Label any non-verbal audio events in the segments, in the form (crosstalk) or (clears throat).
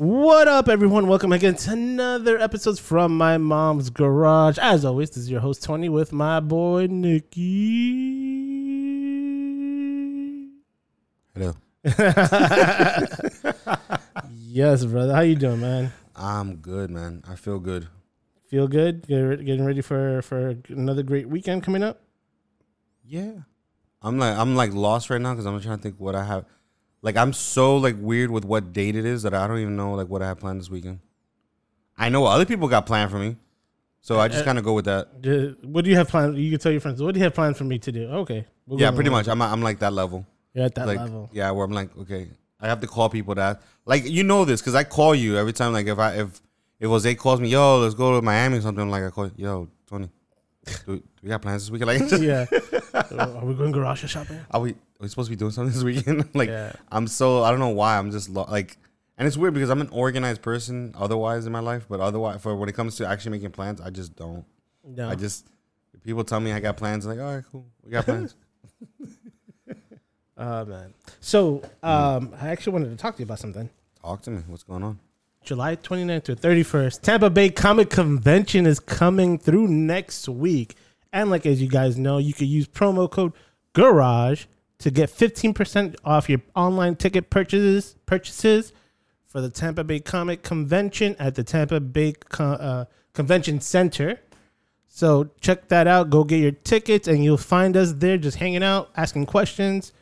What up, everyone? Welcome again to another episode from my mom's garage. As always, this is your host Tony with my boy Nikki. Hello. (laughs) yes, brother. How you doing, man? I'm good, man. I feel good. Feel good? Getting ready for for another great weekend coming up. Yeah. I'm like I'm like lost right now because I'm trying to think what I have. Like I'm so like weird with what date it is that I don't even know like what I have planned this weekend. I know other people got planned for me, so I just Uh, kind of go with that. Uh, What do you have planned? You can tell your friends. What do you have planned for me to do? Okay. we'll Yeah, pretty much. I'm I'm like that level. You're at that like level. yeah, where I'm like okay, I have to call people that like you know this because I call you every time. Like if I if if Jose calls me, yo, let's go to Miami or something. Like I call, yo, Tony, do, do we got plans this weekend? Like (laughs) yeah. (laughs) Are we going garage shopping? are we are we supposed to be doing something this weekend? (laughs) like Yeah. I'm so I don't know why I'm just lo- like, and it's weird because I'm an organized person otherwise in my life, but otherwise for when it comes to actually making plans, I just don't. No. I just people tell me I got plans, I'm like all right, cool, we got plans. (laughs) Oh man. So um, I actually wanted to talk to you about something. Talk to me. What's going on? July 29th to 31st, Tampa Bay Comic Convention is coming through next week. And like as you guys know, you can use promo code GARAGE to get 15% off your online ticket purchases purchases for the Tampa Bay Comic Convention at the Tampa Bay Co- uh, Convention Center. So check that out. Go get your tickets, and you'll find us there, just hanging out, asking questions,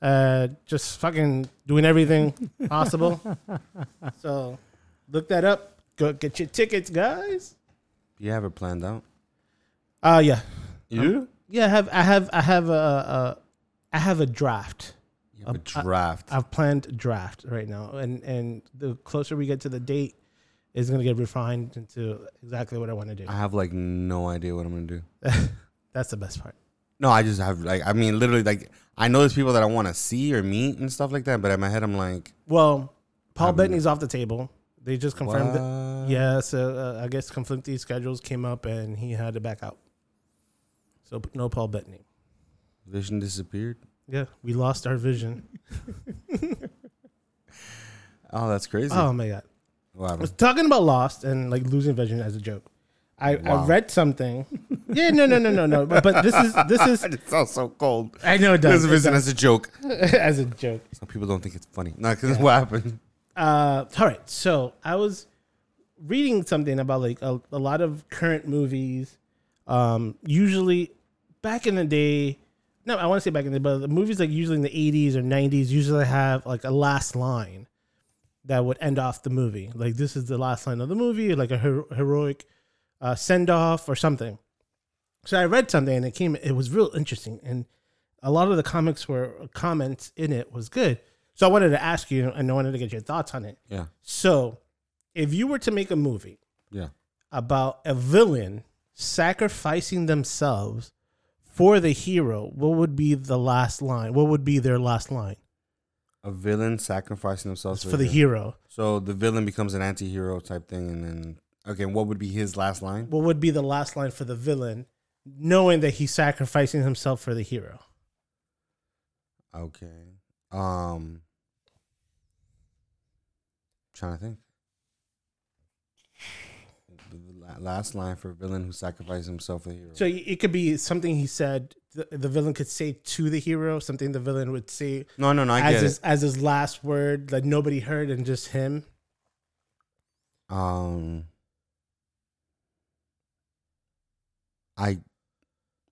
uh, just fucking doing everything (laughs) possible. So look that up. Go get your tickets, guys. You have it planned out? Uh yeah. You? Yeah, I have I have I have a, a I have a draft. You have a Um, draft. I've planned a draft right now. And and the closer we get to the date is gonna get refined into exactly what I want to do. I have like no idea what I'm gonna do. (laughs) That's the best part. No, I just have like I mean literally like I know there's people that I want to see or meet and stuff like that, but in my head I'm like, Well, Paul Bettany's off the table. They just confirmed it. what? Yeah, so uh, I guess conflicting schedules came up and he had to back out. So no Paul Bettany. Vision disappeared. Yeah, we lost our vision. (laughs) Oh, that's crazy. Oh my god. What I was talking about Lost and like losing vision as a joke. I, Wow. I read something. Yeah, no, no, no, no, no. But, but this is this is. (laughs) it sounds so cold. I know it does, This it vision does. as a joke. (laughs) as a joke. Some people don't think it's funny. No, because what happened? Uh, all right. So I was reading something about like a, a lot of current movies. Um, usually back in the day. No, I want to say back in the day, but the movies like usually in the 80s or 90s usually have like a last line that would end off the movie. Like this is the last line of the movie, like a hero- heroic uh, send off or something. So I read something and it came. It was real interesting, and a lot of the comics were comments in it was good. So I wanted to ask you, and I wanted to get your thoughts on it. Yeah. So, if you were to make a movie Yeah. about a villain sacrificing themselves for the hero, what would be the last line? What would be their last line A villain sacrificing themselves for the hero? So the villain becomes an anti-hero type thing, and then okay, what would be his last line? What would be the last line for the villain, knowing that he's sacrificing himself for the hero? Okay. Um. Trying to think. The la- last line for a villain who sacrificed himself for the hero. So it could be something he said. The, the villain could say to the hero something the villain would say no, no, no. I as get his it. as his last word that nobody heard and just him. Um. I,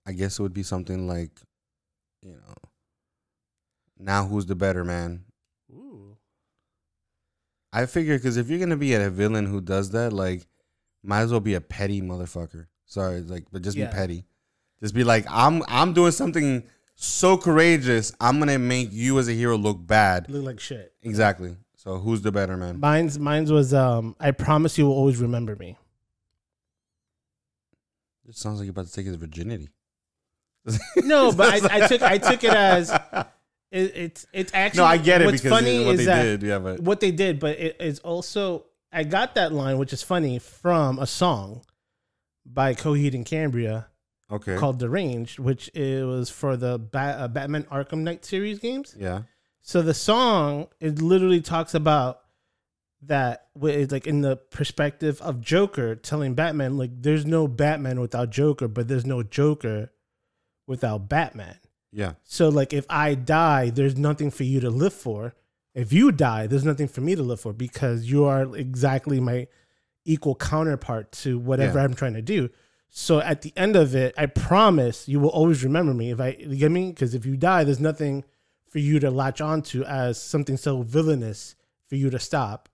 I guess it would be something like, you know. Now who's the better man? Ooh. I figure because if you're gonna be a villain who does that, like, might as well be a petty motherfucker. Sorry, like, but just Yeah. be petty. Just be like, I'm I'm doing something so courageous. I'm gonna make you as a hero look bad. Look like shit. Exactly. So who's the better man? Mine's mine's was um I promise you will always remember me. It sounds like you're about to take his virginity. No, (laughs) but I, I took I took it as it, it's it's actually no, I get it what's because funny is they that did. Yeah, but what they did, but it is also I got that line, which is funny, from a song by Coheed and Cambria okay. called "Deranged," which it was for the uh, Batman Arkham Knight series games. yeah. So the song it literally talks about that with like in the perspective of Joker telling Batman like there's no Batman without Joker, but there's no Joker without Batman. Yeah. So like if I die, there's nothing for you to live for. If you die, there's nothing for me to live for because you are exactly my equal counterpart to whatever Yeah. I'm trying to do. So at the end of it, I promise you will always remember me. If I you get me, because if you die, there's nothing for you to latch onto as something so villainous for you to stop.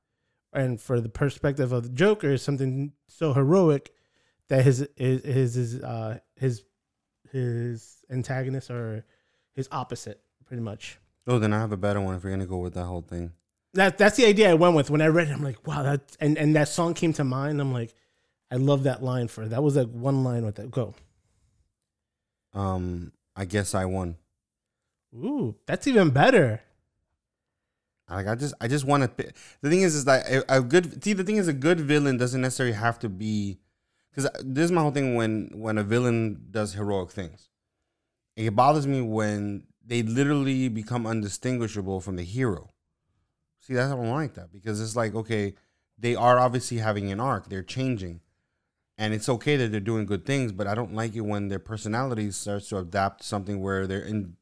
And for the perspective of the Joker, is something so heroic that his his his his uh, his his antagonist or his opposite, pretty much. Oh, then I have a better one if you're gonna go with that whole thing. That that's the idea I went with when I read it. I'm like, wow, that and and that song came to mind. I'm like, I love that line for. That was like one line with that. Go. Um, I guess I won. Ooh, that's even better. Like I just, I just want to. The thing is, is that a, a good. See, the thing is, a good villain doesn't necessarily have to be. Because this is my whole thing when when a villain does heroic things. It bothers me when they literally become undistinguishable from the hero. See, that's I don't like that because it's like okay, they are obviously having an arc. They're changing, and it's okay that they're doing good things. But I don't like it when their personality starts to adapt to something where they're in.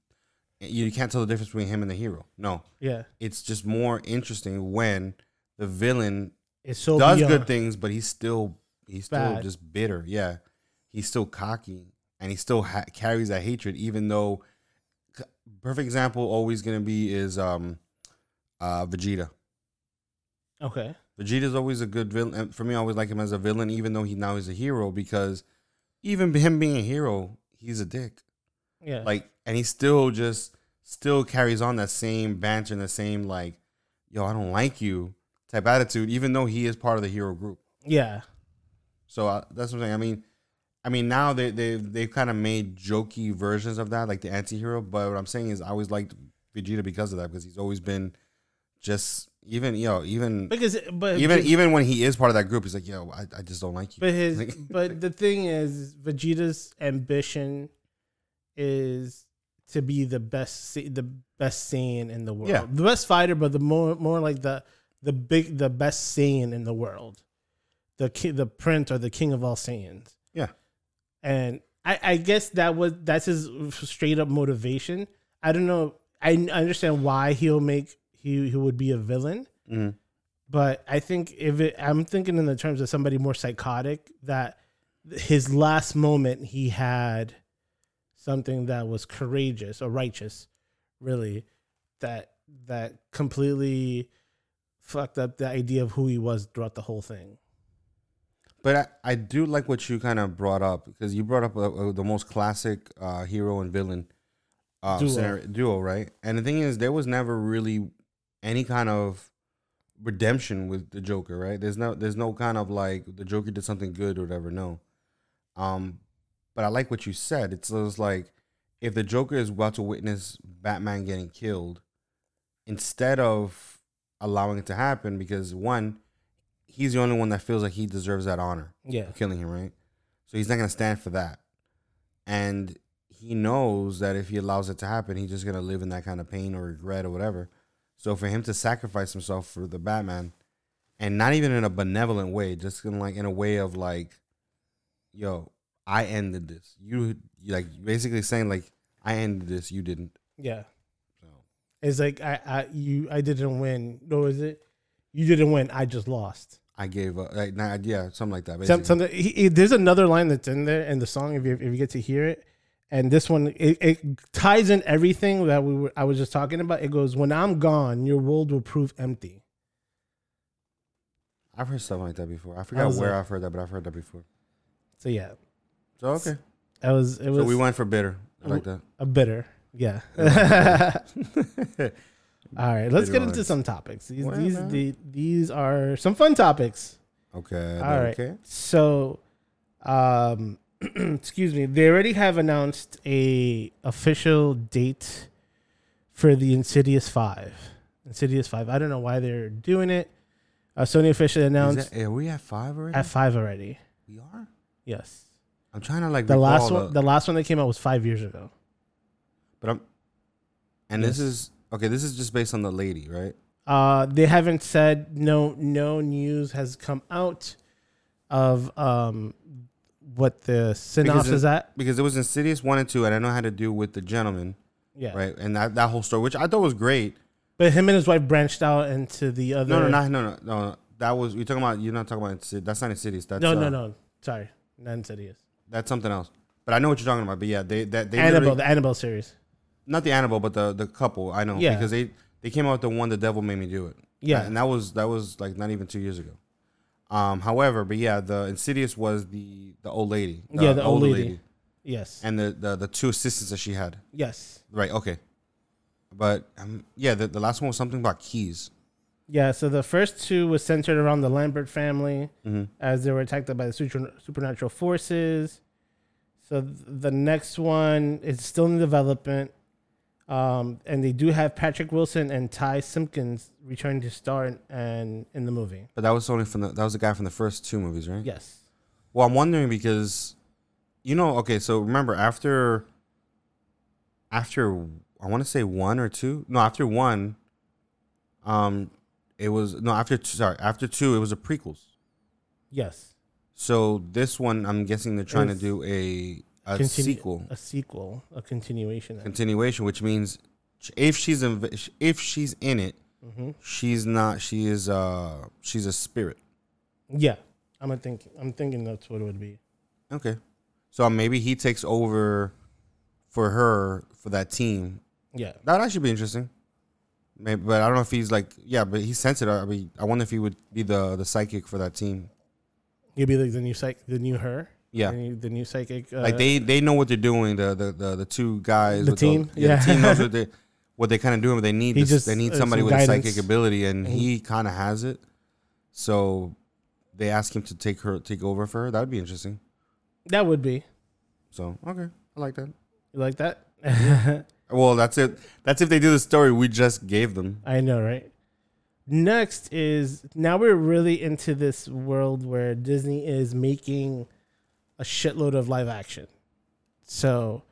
You can't tell the difference between him and the hero. No, Yeah, it's just more interesting when the villain it's so does beyond- good things, but he's still he's still Bad. just bitter. Yeah, he's still cocky, and he still ha- carries that hatred, even though. Perfect example always gonna be is um, uh, Vegeta. Okay. Vegeta's always a good villain. and For me, I always like him as a villain, even though he now is a hero because even him being a hero, he's a dick. Yeah. Like, and he still just still carries on that same banter and the same like, yo, I don't like you type attitude, even though he is part of the hero group. yeah. So uh, that's what I'm saying. I mean, I mean now they they they've kind of made jokey versions of that, like the anti-hero. But what I'm saying is, I always liked Vegeta because of that, because he's always been just even yo even Because but even but, even when he is part of that group, he's like, yo, I, I just don't like you. but his (laughs) Like- but the thing is Vegeta's ambition is to be the best the best Saiyan in the world. Yeah. The best fighter, but the more more like the the big the best Saiyan in the world. The ki- the prince or the king of all Saiyans. Yeah. And I, I guess that was that's his straight up motivation. I don't know. I, understand why he'll make he he would be a villain. Mhm. But I think if it, I'm thinking in the terms of somebody more psychotic, that his last moment he had something that was courageous or righteous, really, that that completely fucked up the idea of who he was throughout the whole thing. But I, I do like what you kind of brought up because you brought up uh, uh, the most classic uh, hero and villain uh, Duo. scenario, duo, right? And the thing is, there was never really any kind of redemption with the Joker, right? There's no, there's no kind of like the Joker did something good or whatever. No, um, but I like what you said. It's just like if the Joker is about to witness Batman getting killed, instead of allowing it to happen, because one, he's the only one that feels like he deserves that honor Yeah, for killing him, right? So he's not gonna stand for that. And he knows that if he allows it to happen, he's just gonna live in that kind of pain or regret or whatever. So for him to sacrifice himself for the Batman, and not even in a benevolent way, just in like in a way of like, yo, I ended this. You like basically saying like, I ended this, you didn't. yeah. So It's like I, I you I didn't win. No, is it? You didn't win. I just lost. I gave up. Like, nah, yeah, something like that. Some, Basically. something. He, he- there's another line that's in there in the song. If you if you get to hear it, and this one it, it ties in everything that we were I was just talking about. It goes, "When I'm gone, your world will prove empty." I've heard stuff like that before. I forgot where it? I've heard that, but I've heard that before. So yeah, So okay. it was it was So we went for bitter. I like that. a bitter. Yeah. (laughs) (laughs) All right, let's get into some topics. These Well, these the, these are some fun topics. Okay. All right. Okay. So, um, (clears throat) excuse me. They already have announced a official date for the Insidious Five. Insidious Five. I don't know why they're doing it. Uh, Sony officially announced that, are we at five already? at five already. we are. Yes, I'm trying to like the last one. The last one that came out was five years ago. but I'm. And this is okay. This is just based on the lady, right? Uh, they haven't said no. No news has come out of um what the synopsis it- is at. because it was Insidious one and two, and I know how to do with the gentleman, Yeah, right? And that, that whole story, which I thought was great. But him and his wife branched out into the other. No, no, not, no, no, no, no. That was you're talking about. You're not talking about. Insid- That's not Insidious. That's no, uh, no, no. Sorry, not Insidious. That's something else. But I know what you're talking about. But yeah, they that they Annabelle, the Annabelle series. Not the Annabelle, but the the couple. I know Yeah. because they they came out with the one. The devil made me do it. Yeah. and that was that was like not even two years ago. Um, however, but yeah, the Insidious was the the old lady. Yeah, the old older lady. Yes. and the, the the two assistants that she had. yes. Right. Okay. But um, yeah, the, the last one was something about keys. Yeah. So the first two was centered around the Lambert family Mm-hmm. as they were attacked by the super, supernatural forces. So th- the next one is still in development. Um, and they do have Patrick Wilson and Ty Simpkins returning to star in, and in the movie. But that was only from the that was the guy from the first two movies, right? Yes. Well, I'm wondering because, you know, okay, so remember after, after I want to say one or two, no, after one, um, it was no after two, sorry after two it was a prequels. Yes. So this one, I'm guessing they're trying to do a a Continu- sequel A sequel, a continuation. continuation, which means if she's in if she's in it, hmm she's not. She is uh she's a spirit. Yeah. I'm a thinking. I'm thinking that's what it would be. Okay, so maybe he takes over for her for that team Yeah. That would actually be interesting. Maybe, but I don't know if he's like, yeah, but he's sensitive. I mean, I wonder if he would be the the psychic for that team. You'd be like the new psych, the new her. Yeah, The new, the new psychic. Uh, like they they know what they're doing. The the the, the two guys, The with team? yeah, Yeah. the team knows what (laughs) they what they kind of doing. But they need this, just- they need uh, somebody some with a psychic ability, and And- he kind of has it. So they ask him to take her take over for her. That would be interesting. that would be. So okay, I like that. You like that? (laughs) Well, that's it. That's if they do the story we just gave them. I know, right? Next is now we're really into this world where Disney is making a shitload of live action. So,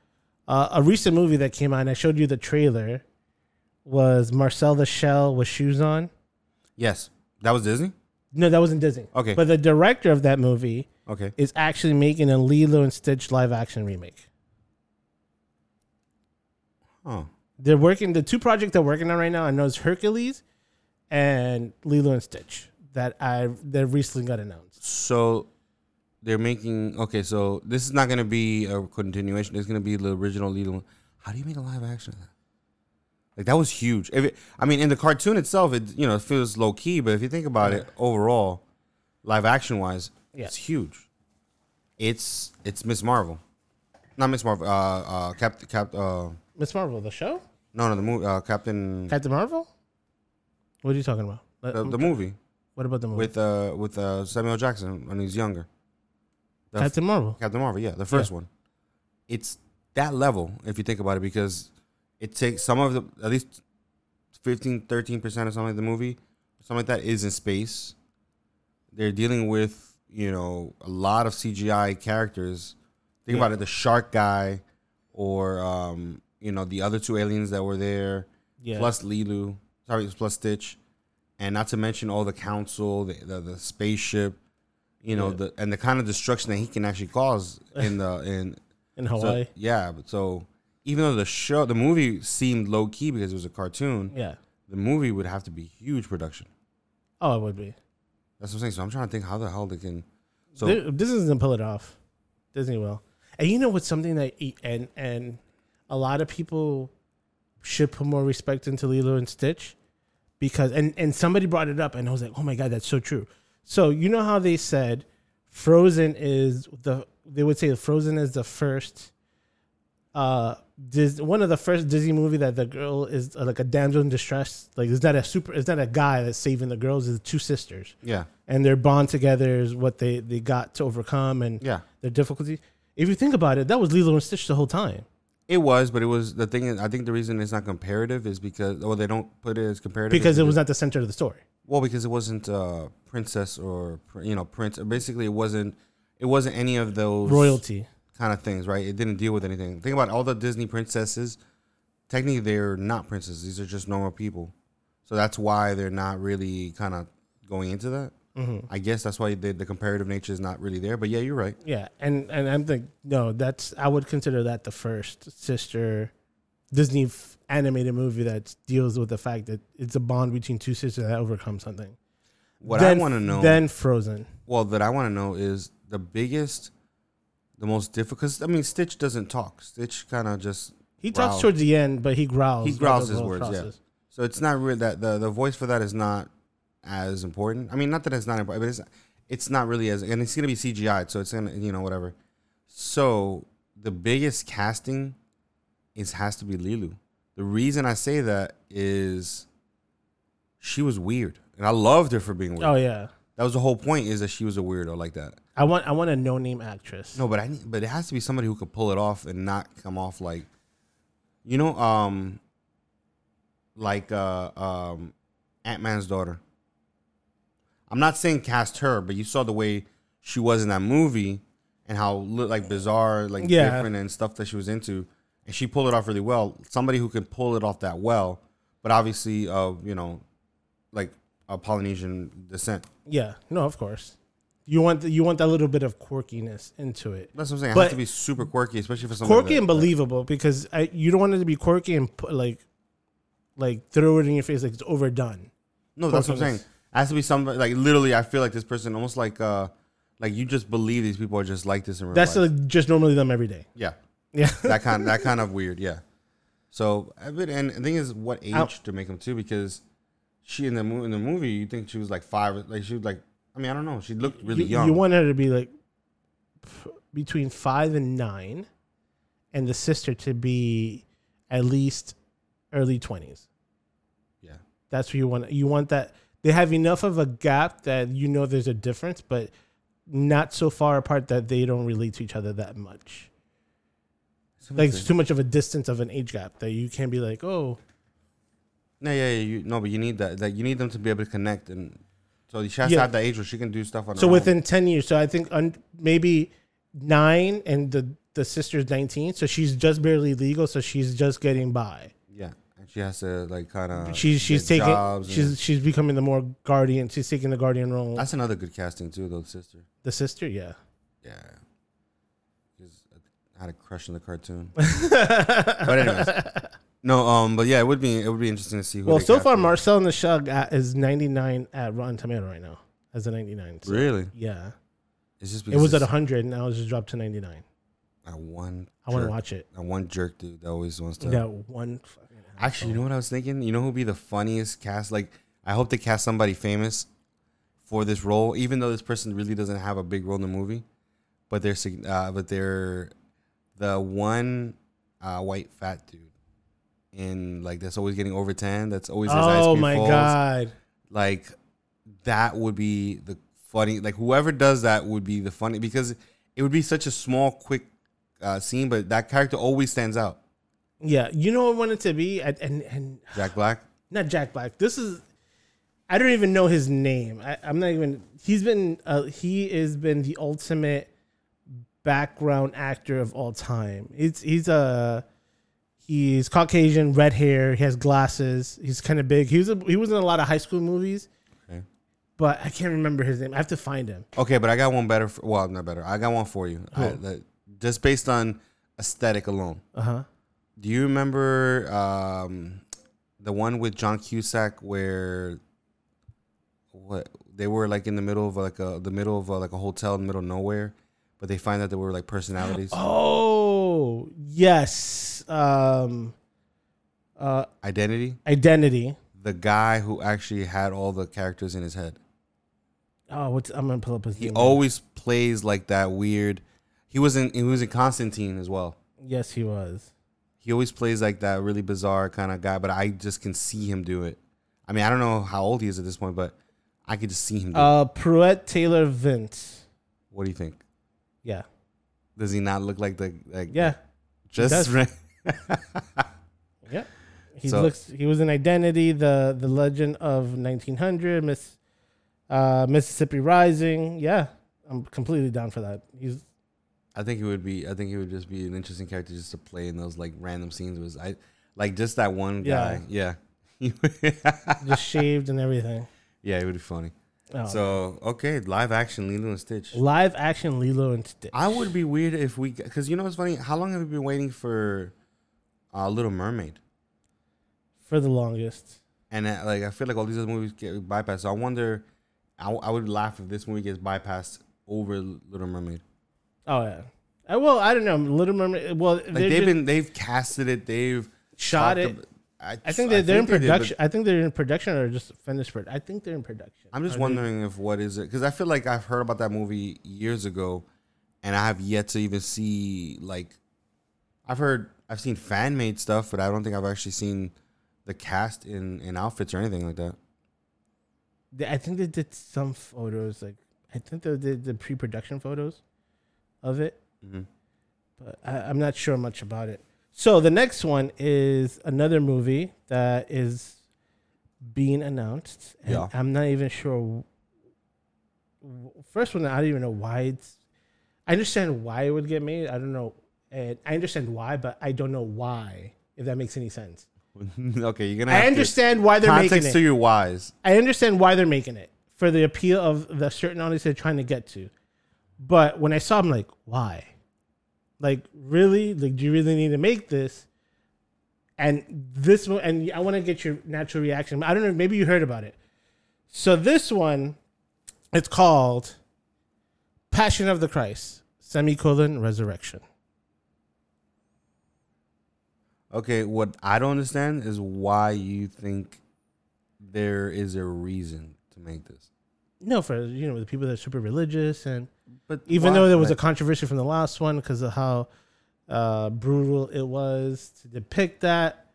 uh, a recent movie that came out, and I showed you the trailer, was Marcel the Shell with shoes on. Yes, that was Disney. No, that wasn't Disney. Okay, But the director of that movie okay. is actually making a Lilo and Stitch live action remake. Oh, They're working the two projects they're working on right now. I know it's Hercules and Lilo and Stitch that I that recently got announced. So they're making okay. So this is not going to be a continuation. It's going to be the original Lilo. How do you make a live action of that? Like that was huge. If it, I mean, in the cartoon itself, it you know it feels low key, but if you think about it overall, live action wise, Yeah. it's huge. It's it's Miss Marvel, not Miss Marvel. Uh, uh, Cap Cap. Uh, Miss Marvel, the show, no, no, the movie. Uh, Captain. Captain Marvel. What are you talking about? The, the movie What about the movie? with uh with uh Samuel Jackson when he's younger. The Captain Marvel. Captain Marvel, yeah, the first one. It's that level if you think about it because it takes some of the at least 15 13% or something like the movie, something like that is in space. They're dealing with, you know, a lot of CGI characters. Think Yeah. about it, the shark guy or um, you know, the other two aliens that were there, Yeah. plus Lilo, sorry, plus Stitch, and not to mention all the council, the the, the spaceship, you know, Yeah. the and the kind of destruction that he can actually cause in the (laughs) in in so, Hawaii. yeah, but so even though the show, the movie seemed low key because it was a cartoon, yeah. the movie would have to be huge production. Oh, it would be. That's what I'm saying. So I'm trying to think how the hell they can. So Di- Disney doesn't pull it off. Disney will. And you know what's something that and and a lot of people should put more respect into Lilo and Stitch because and and somebody brought it up and I was like, oh my god, that's so true. So you know how they said Frozen is the they would say Frozen is the first uh Dis, one of the first Disney movie that the girl is uh, like a damsel in distress. Like it's not a super, it's not a guy that's saving the girls. It's two sisters yeah, and their bond together is what they they got to overcome and yeah, their difficulties. If you think about it, that was Lilo and Stitch the whole time. it was, but it was the thing. Is, I think the reason it's not comparative is because well, they don't put it as comparative Because it was not the center of the story. Well because it wasn't uh, princess or you know prince. Basically, it wasn't. It wasn't any of those Royalty. kind of things, right? It didn't deal with anything. Think about all the Disney princesses. Technically, they're not princesses. These are just normal people. So that's why they're not really kind of going into that. Mhm. I guess that's why the, the comparative nature is not really there. But yeah, you're right. Yeah, and and I'm think no, that's I would consider that the first sister Disney animated movie that deals with the fact that it's a bond between two sisters that overcome something. What Then- I want to know, Then Frozen. well, that I want to know is the biggest, the most difficult. I mean, Stitch doesn't talk. Stitch kind of just He talks towards the end, but he growls. He growls his words, yeah. So it's not really that the the voice for that is not as important. I mean, not that it's not important, but it's it's not really as and it's gonna be CGI, so it's gonna you know whatever. So the biggest casting is has to be Lilo. The reason I say that is she was weird, and I loved her for being weird. Oh yeah, That was the whole point is that she was a weirdo like that. I want I want a no name actress. No, but I need, but it has to be somebody who could pull it off and not come off like, you know, um, like uh, um, Ant Man's daughter. I'm not saying cast her, but you saw the way she was in that movie and how li- like bizarre, like Yeah. different and stuff that she was into, and she pulled it off really well. Somebody who can pull it off that well, but obviously, uh, you know, like a Polynesian descent. Yeah, no, of course. You want the, you want that little bit of quirkiness into it. That's what I'm saying. It But- has to be super quirky, especially for somebody quirky that- and believable because I, you don't want it to be quirky and put, like like throw it in your face like it's overdone. No, that's what I'm saying. It has to be somebody like literally. I feel like this person almost like uh like you just believe these people are just like this in real That's life. like just normally them every day. yeah, Yeah. (laughs) that kind that kind of weird. Yeah. So I mean, and the thing is, what age Ow. to make them too? Because she in the movie in the movie, you think she was like five, like she was like. I mean, I don't know. She looked really you, young. You want her to be like f- between five and nine, and the sister to be at least early twenties. yeah. That's what you want. You want that they have enough of a gap that you know there's a difference, but not so far apart that they don't relate to each other that much. Like it's too much of a distance of an age gap that you can't be like, oh, no, yeah, yeah. You, no, but you need that. Like you need them to be able to connect, and so she has Yeah. to have that age where she can do stuff on. so her own. within ten years. So I think un- maybe nine and the the sister's nineteen, so she's just barely legal, so she's just getting by. yeah, and she has to like kind of. she's she's taking she's she's becoming the more guardian. She's taking the guardian role. That's another good casting too, though, sister. the sister, yeah. Yeah. Had a crush on the cartoon. (laughs) but anyways. No, um, but yeah, it would be it would be interesting to see who Well, so far. Marcel and the Shug at, is ninety nine at Rotten Tomato right now as a ninety nine. So, Really? Yeah, It's just it was at hundred, now it's just dropped to ninety nine. that one I want to watch it. that one jerk dude that always wants to That one. Actually, you know what I was thinking? You know who'd be the funniest cast? Like, I hope they cast somebody famous for this role, even though this person really doesn't have a big role in the movie. But they're uh, but they're the one uh, white fat dude in like that's always getting over tan. That's always his ice Oh my falls. god! Like that would be the funny. Like whoever does that would be the funny because it would be such a small, quick uh, scene, but that character always stands out. Yeah, you know what I wanted to be, and and, and Jack Black. not Jack Black. This is. I don't even know his name. I, I'm not even. He's been. Uh, he has been the ultimate background actor of all time. It's he's a. He's Caucasian, red hair. He has glasses. He's kind of big. He was a, he was in a lot of high school movies, Okay. but I can't remember his name. I have to find him. Okay, but I got one better. For, well, not better. I got one for you. I, that, just based on aesthetic alone. Uh huh. Do you remember um, the one with John Cusack where what they were like in the middle of like a the middle of uh like a hotel in the middle of nowhere, but they find out that there were like personalities, Oh yes. Um. Uh. identity. Identity. The guy who actually had all the characters in his head. Oh, what's I'm gonna pull up his He name. always plays like that weird. He was in he was in Constantine as well. Yes, he was. He always plays like that really bizarre kind of guy, but I just can see him do it. I mean, I don't know how old he is at this point, but I could just see him do it. Uh, Pruitt Taylor Vince. What do you think? Yeah, Does he not look like the like yeah, just does. right? (laughs) yeah. He So- looks. He was in Identity, the the Legend of 1900, Miss uh, Mississippi Rising. Yeah, I'm completely down for that. He's I think it would be. I think it would just be an interesting character just to play in those like random scenes. Was I like just that one guy? Yeah, (laughs) just shaved and everything. yeah, it would be funny. Oh. So okay, live action Lilo and Stitch. live action Lilo and Stitch. I would be weird if we, because you know what's funny? How long have we been waiting for uh, Little Mermaid? for the longest. And uh, like I feel like all these other movies get bypassed. So I wonder. I, I would laugh if this movie gets bypassed over Little Mermaid. Oh yeah. Uh, well, I don't know. Little Mermaid. Well, Like they've been, they've casted it. They've shot it. I, I think they're, they're in they production. I think they're in production or just finished. Pro- I think they're in production. I'm just Are they- wondering if what is it because I feel like I've heard about that movie years ago, and I have yet to even see like I've heard I've seen fan made stuff, but I don't think I've actually seen the cast in in outfits or anything like that. They- I think they did some photos. Like I think they did the pre-production photos of it, hmm but I, I'm not sure much about it. So the next one is another movie that is being announced, and Yeah. I'm not even sure. First one, I don't even know why it's. I understand why it would get made. I don't know, and I understand why, but I don't know why. If that makes any sense, (laughs) okay, you're gonna. I understand why they're making it. context to your whys. I understand why they're making it for the appeal of the certain audience they're trying to get to. But when I saw, I'm like, why? Like, really? Like, do you really need to make this? And this one, and I want to get your natural reaction. I don't know. Maybe you heard about it. So this one, it's called Passion of the Christ: semicolon Resurrection. Okay, what I don't understand is why you think there is a reason to make this. No, for you know the people that are super religious and But even why? though there was a controversy from the last one because of how uh, brutal it was to depict that,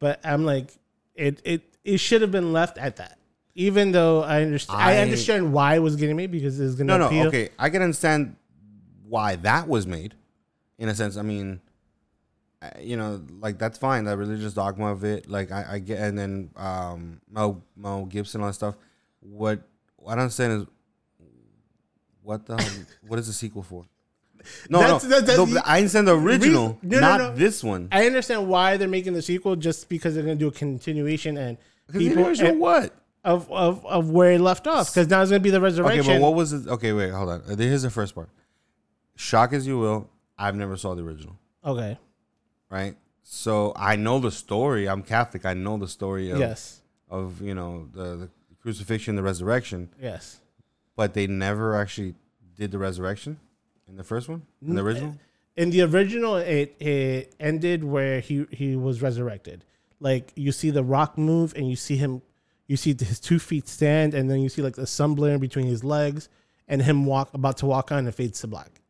but I'm like, it it it should have been left at that. Even though I understand, I, I- understand why it was getting made because it's gonna no, no, appeal. okay, I can understand why that was made. In a sense, I mean, you know, like that's fine. That religious dogma of it, like I, I get, and then um, Mel Mel Gibson all that stuff. What I don't understand is what the (laughs) what is the sequel for? (laughs) No, That's- no, that- that- no, I understand the original, no, no, not no. this one. I understand why they're making the sequel just because they're gonna do a continuation and people and- what? of, of of where it left off because now it's gonna be the resurrection. Okay, but what was it? Okay, wait, hold on. Uh, Here's the first part. Shock as you will, I've never saw the original. okay, right? So I know the story. I'm Catholic. I know the story of, yes, of you know the, the crucifixion, the resurrection, yes. but they never actually did the resurrection in the first one, in the original. Eh, in the original it it ended where he he was resurrected. Like you see the rock move and you see him you see his two feet stand and then you see like the sun blaring between his legs and him walk about to walk on and it fades to black.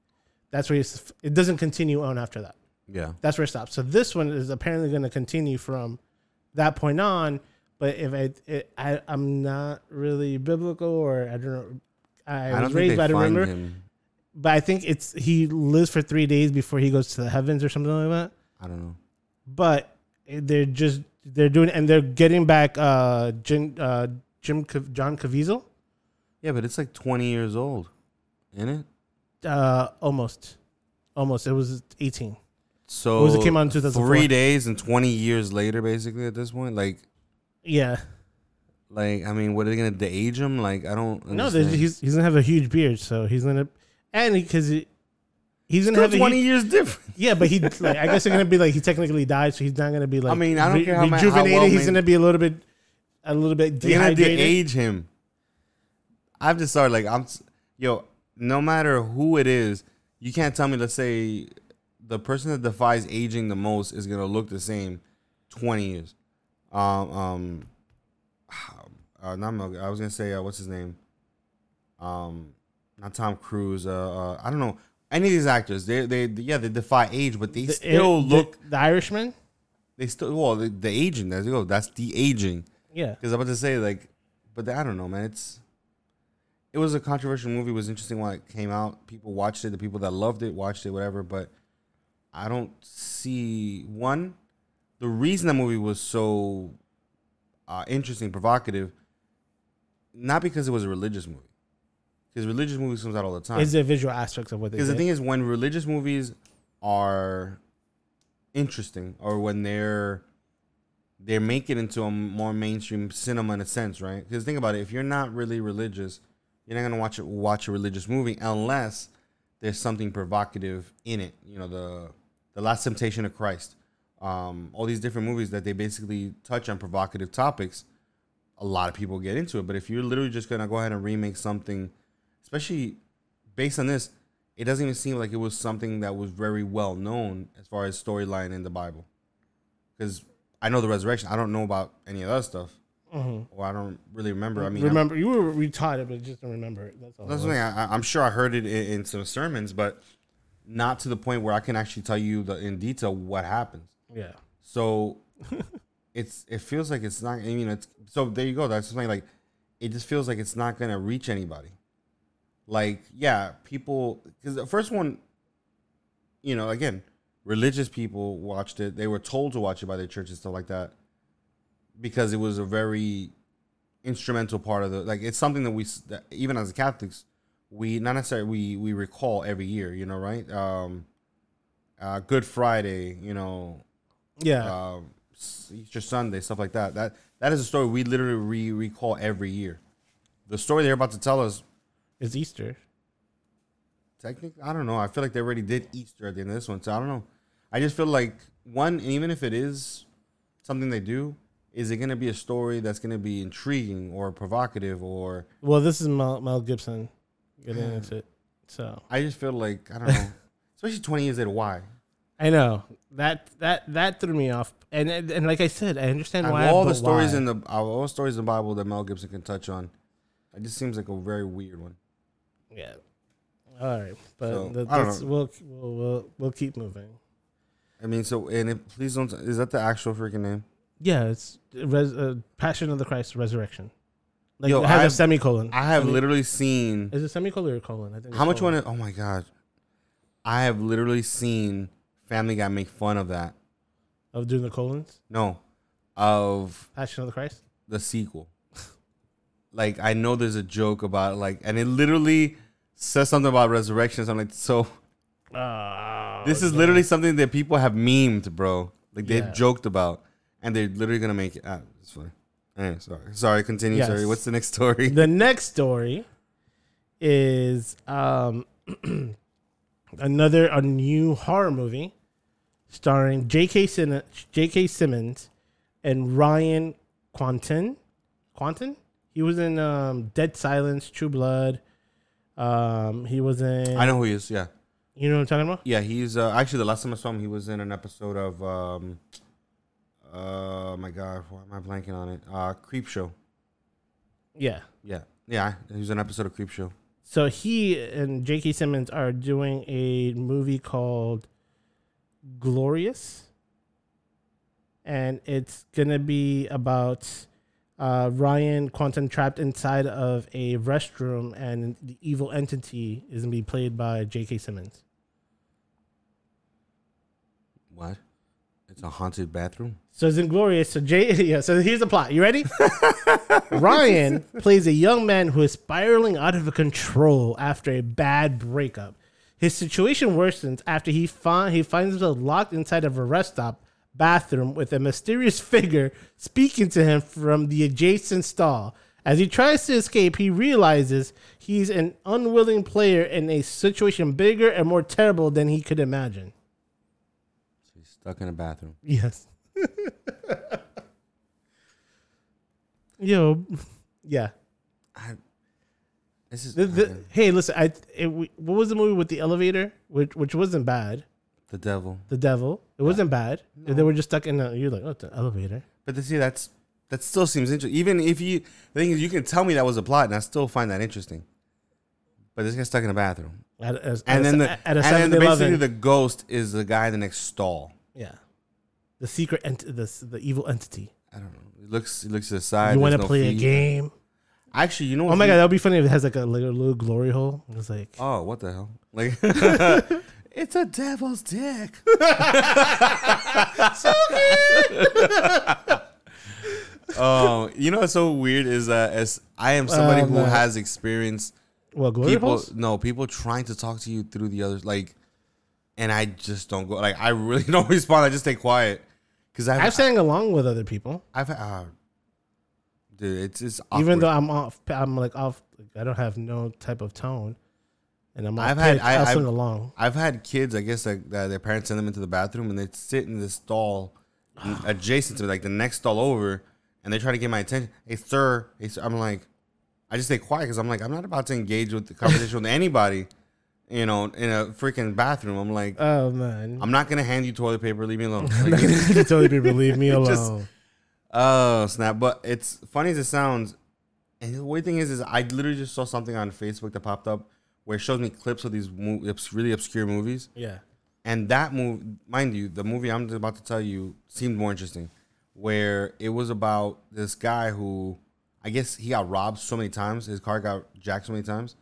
That's where it's, it doesn't continue on after that. Yeah, that's where it stops. So this one is apparently going to continue from that point on but if I, it, I i'm not really biblical or i don't know i, I was don't raised they the find remember him. but I think it's he lives for three days before he goes to the heavens or something like that. I don't know. But they're just they're doing and they're getting back uh Jim uh Jim John Caviezel Yeah, but it's like 20 years old, isn't it? uh almost almost it was eighteen. So was it came out in 2004? Three days and 20 years later, basically at this point, like, Yeah, like I mean, what are they gonna de-age him? Like, I don't. no, understand. he's he's gonna have a huge beard, so he's gonna and because he, he's gonna Still have a 20 huge, years different. yeah, but he (laughs) like I guess it's gonna be like he technically died, so he's not gonna be like I mean, I don't care how ma- how rejuvenated. well he's gonna be a little bit a little bit They're gonna de-age him. I've just started like I'm, yo. No matter who it is, you can't tell me. Let's say the person that defies aging the most is gonna look the same, twenty years. Um, um, uh, not Mel, I was gonna say uh, what's his name? Um, not Tom Cruise. Uh, uh, I don't know any of these actors. They, they, yeah, they defy age, but they The- still the- look. the Irishman. They still well, the, the aging. There you go. That's the aging. Yeah, Because I'm about to say like, but I don't know, man. It's it was a controversial movie. It was interesting when it came out. People watched it. The people that loved it watched it, whatever. But I don't see one. The reason that movie was so uh, interesting, provocative, not because it was a religious movie, because religious movies comes out all the time. is there visual aspects of what they Because the thing is, when religious movies are interesting, or when they're they make it into a more mainstream cinema in a sense, right? Because think about it, if you're not really religious, you're not gonna watch it, watch a religious movie unless there's something provocative in it. You know, the the Last Temptation of Christ, um, all these different movies that they basically touch on provocative topics. A lot of people get into it, but if you're literally just gonna go ahead and remake something, especially based on this, it doesn't even seem like it was something that was very well known as far as storyline in the Bible. Because I know the resurrection, I don't know about any of that stuff, or I don't really remember. I mean, I'm- remember you were retarded, but just don't remember it. That's all. that's the thing. I, I'm sure I heard it in, in some sermons, but not to the point where I can actually tell you the, in detail what happens. Yeah. So (laughs) it's it feels like it's not. I mean, it's so there you go. That's something like it just feels like it's not gonna reach anybody. Like yeah, people because the first one, you know, again, religious people watched it. They were told to watch it by their church and stuff like that because it was a very instrumental part of the like it's something that we that even as Catholics we not necessarily we we recall every year. You know, right? Um, uh, Good Friday. You know, Yeah. um, Easter Sunday, stuff like that. That that is a story we literally re- recall every year. The story they're about to tell us, it's Easter. technically, I don't know. I feel like they already did Easter at the end of this one, so I don't know. I just feel like one, even if it is something they do, is it going to be a story that's going to be intriguing or provocative or? Well, this is Mel, Mel Gibson getting into it. So I just feel like I don't know, (laughs) especially twenty years later. Why? I know that that that threw me off, and and, and like I said, I understand why. all the stories why? in the all the stories in the Bible that Mel Gibson can touch on, it just seems like a very weird one. yeah. All right, but So, the, I know. we'll, we'll we'll we'll keep moving. I mean, so and it, please don't. Is that the actual freaking name? Yeah, it's res, uh, Passion of the Christ Resurrection. Like Yo, it has I've- a semicolon. I have Semi- literally seen Is it semicolon or colon? I think. how much colon. one. Oh my god, I have literally seen Family Guy make fun of that. of doing the colons? No, of Passion of the Christ. the sequel. (laughs) like I know there's a joke about like, and it literally says something about resurrections. I'm like, so (laughs) Oh, this is literally something that people have memed, bro. Like they've Yeah. joked about, and they're literally gonna make it. Ah, it's funny. Anyway, sorry, sorry. Continue. Yes. Sorry. What's the next story? the next story is um (clears throat) another a new horror movie starring J.K. Sin- J.K. Simmons and Ryan Kwanten. Kwanten? He was in um, Dead Silence, True Blood. Um, he was in. I know who he is. Yeah. You know what I'm talking about? Yeah, he's uh, actually the last time I saw him, he was in an episode of um, uh, my God, why am I blanking on it? Uh, Creep Show. Yeah. Yeah, yeah, he was in an episode of Creep Show. So he and J.K. Simmons are doing a movie called Glorious, and it's gonna be about uh, Ryan Kwanten trapped inside of a restroom, and the evil entity is gonna be played by J.K. Simmons. What? It's a haunted bathroom. So it's in Glorious. So Jay, (laughs) yeah. So here's the plot. You ready? (laughs) Ryan plays a young man who is spiraling out of control after a bad breakup. His situation worsens after he find he finds himself locked inside of a rest stop bathroom with a mysterious (laughs) figure speaking to him from the adjacent stall. As he tries to escape, he realizes he's an unwilling player in a situation bigger and more terrible than he could imagine. Stuck in a bathroom. Yes. (laughs) Yo, yeah. I, this is The- the- the, hey, listen. I it, what was the movie with the elevator, which which wasn't bad. the devil. The devil. It wasn't bad. They were just stuck in. A, you're like, oh, the elevator. But to see that's that still seems interesting. Even if you the thing is, you can tell me that was a plot, and I still find that interesting. But this guy's stuck in a bathroom, At, at, and then a, the at a and then Seven basically Eleven. the ghost is the guy in the next stall. Yeah, the secret ent- the the evil entity. I don't know. It looks it looks to the side. you want to no play a game? Actually, you know. Oh my god, that would be funny if it has like a, like a little glory hole. It's like Oh, what the hell? Like, (laughs) (laughs) it's a devil's dick. (laughs) Oh, you know what's so weird is that as I am somebody Oh, who no. has experienced well, glory people, holes. no people trying to talk to you through the others, like, and I just don't go. Like, I really (laughs) don't respond. I just stay quiet because I've, I've sang along with other people, I've, uh, dude, it's it's even though I'm off. I'm like off. I don't have no type of tone, and I'm. I've had- pitch, I- I've- along. I've had kids, I guess, like that their parents send them into the bathroom and they sit in this stall (sighs) adjacent to like the next stall over, and they try to get my attention. Hey, sir, hey, sir. I'm like, I just stay quiet because I'm like, I'm not about to engage with the conversation with anybody, you know, in a freaking bathroom. I'm like, Oh man, I'm not gonna hand you toilet paper. Leave me alone. Like, totally people leave me (laughs) alone. Just- Oh snap! But it's funny as it sounds. And the weird thing is, is I literally just saw something on Facebook that popped up where it shows me clips of these mo- really obscure movies. yeah. And that movie, mind you, the movie I'm about to tell you seemed more interesting, where it was about this guy who, I guess he got robbed so many times, his car got jacked so many times,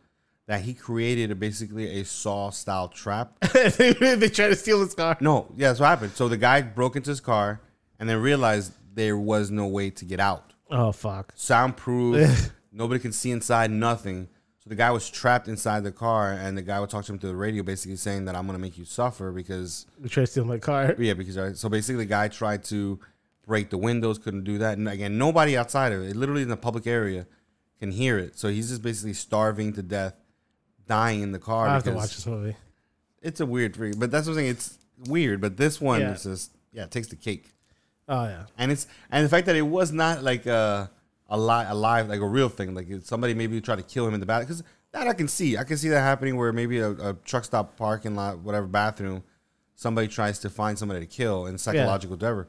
that he created a, basically a Saw style trap. (laughs) they, try to steal his car. no, yeah, that's what happened. So the guy broke into his car and then realized there was no way to get out. Oh fuck. Soundproof, (laughs) nobody can see inside, nothing. So the guy was trapped inside the car, and the guy would talk to him through the radio, basically saying that I'm gonna make you suffer because They try to steal my car. (laughs) yeah, because uh, so basically the guy tried to break the windows, couldn't do that, and again nobody outside of it, literally in the public area, can hear it. So he's just basically starving to death, dying in the car. I have to because watch this movie. It's a weird freak, but that's what I'm saying. It's weird, but this one Yeah. is just yeah, it takes the cake, Oh yeah. and it's and the fact that it was not like a a li- alive like a real thing, like somebody maybe tried to kill him in the back because that I can see, I can see that happening where maybe a, a truck stop parking lot, whatever bathroom, somebody tries to find somebody to kill and psychological whatever.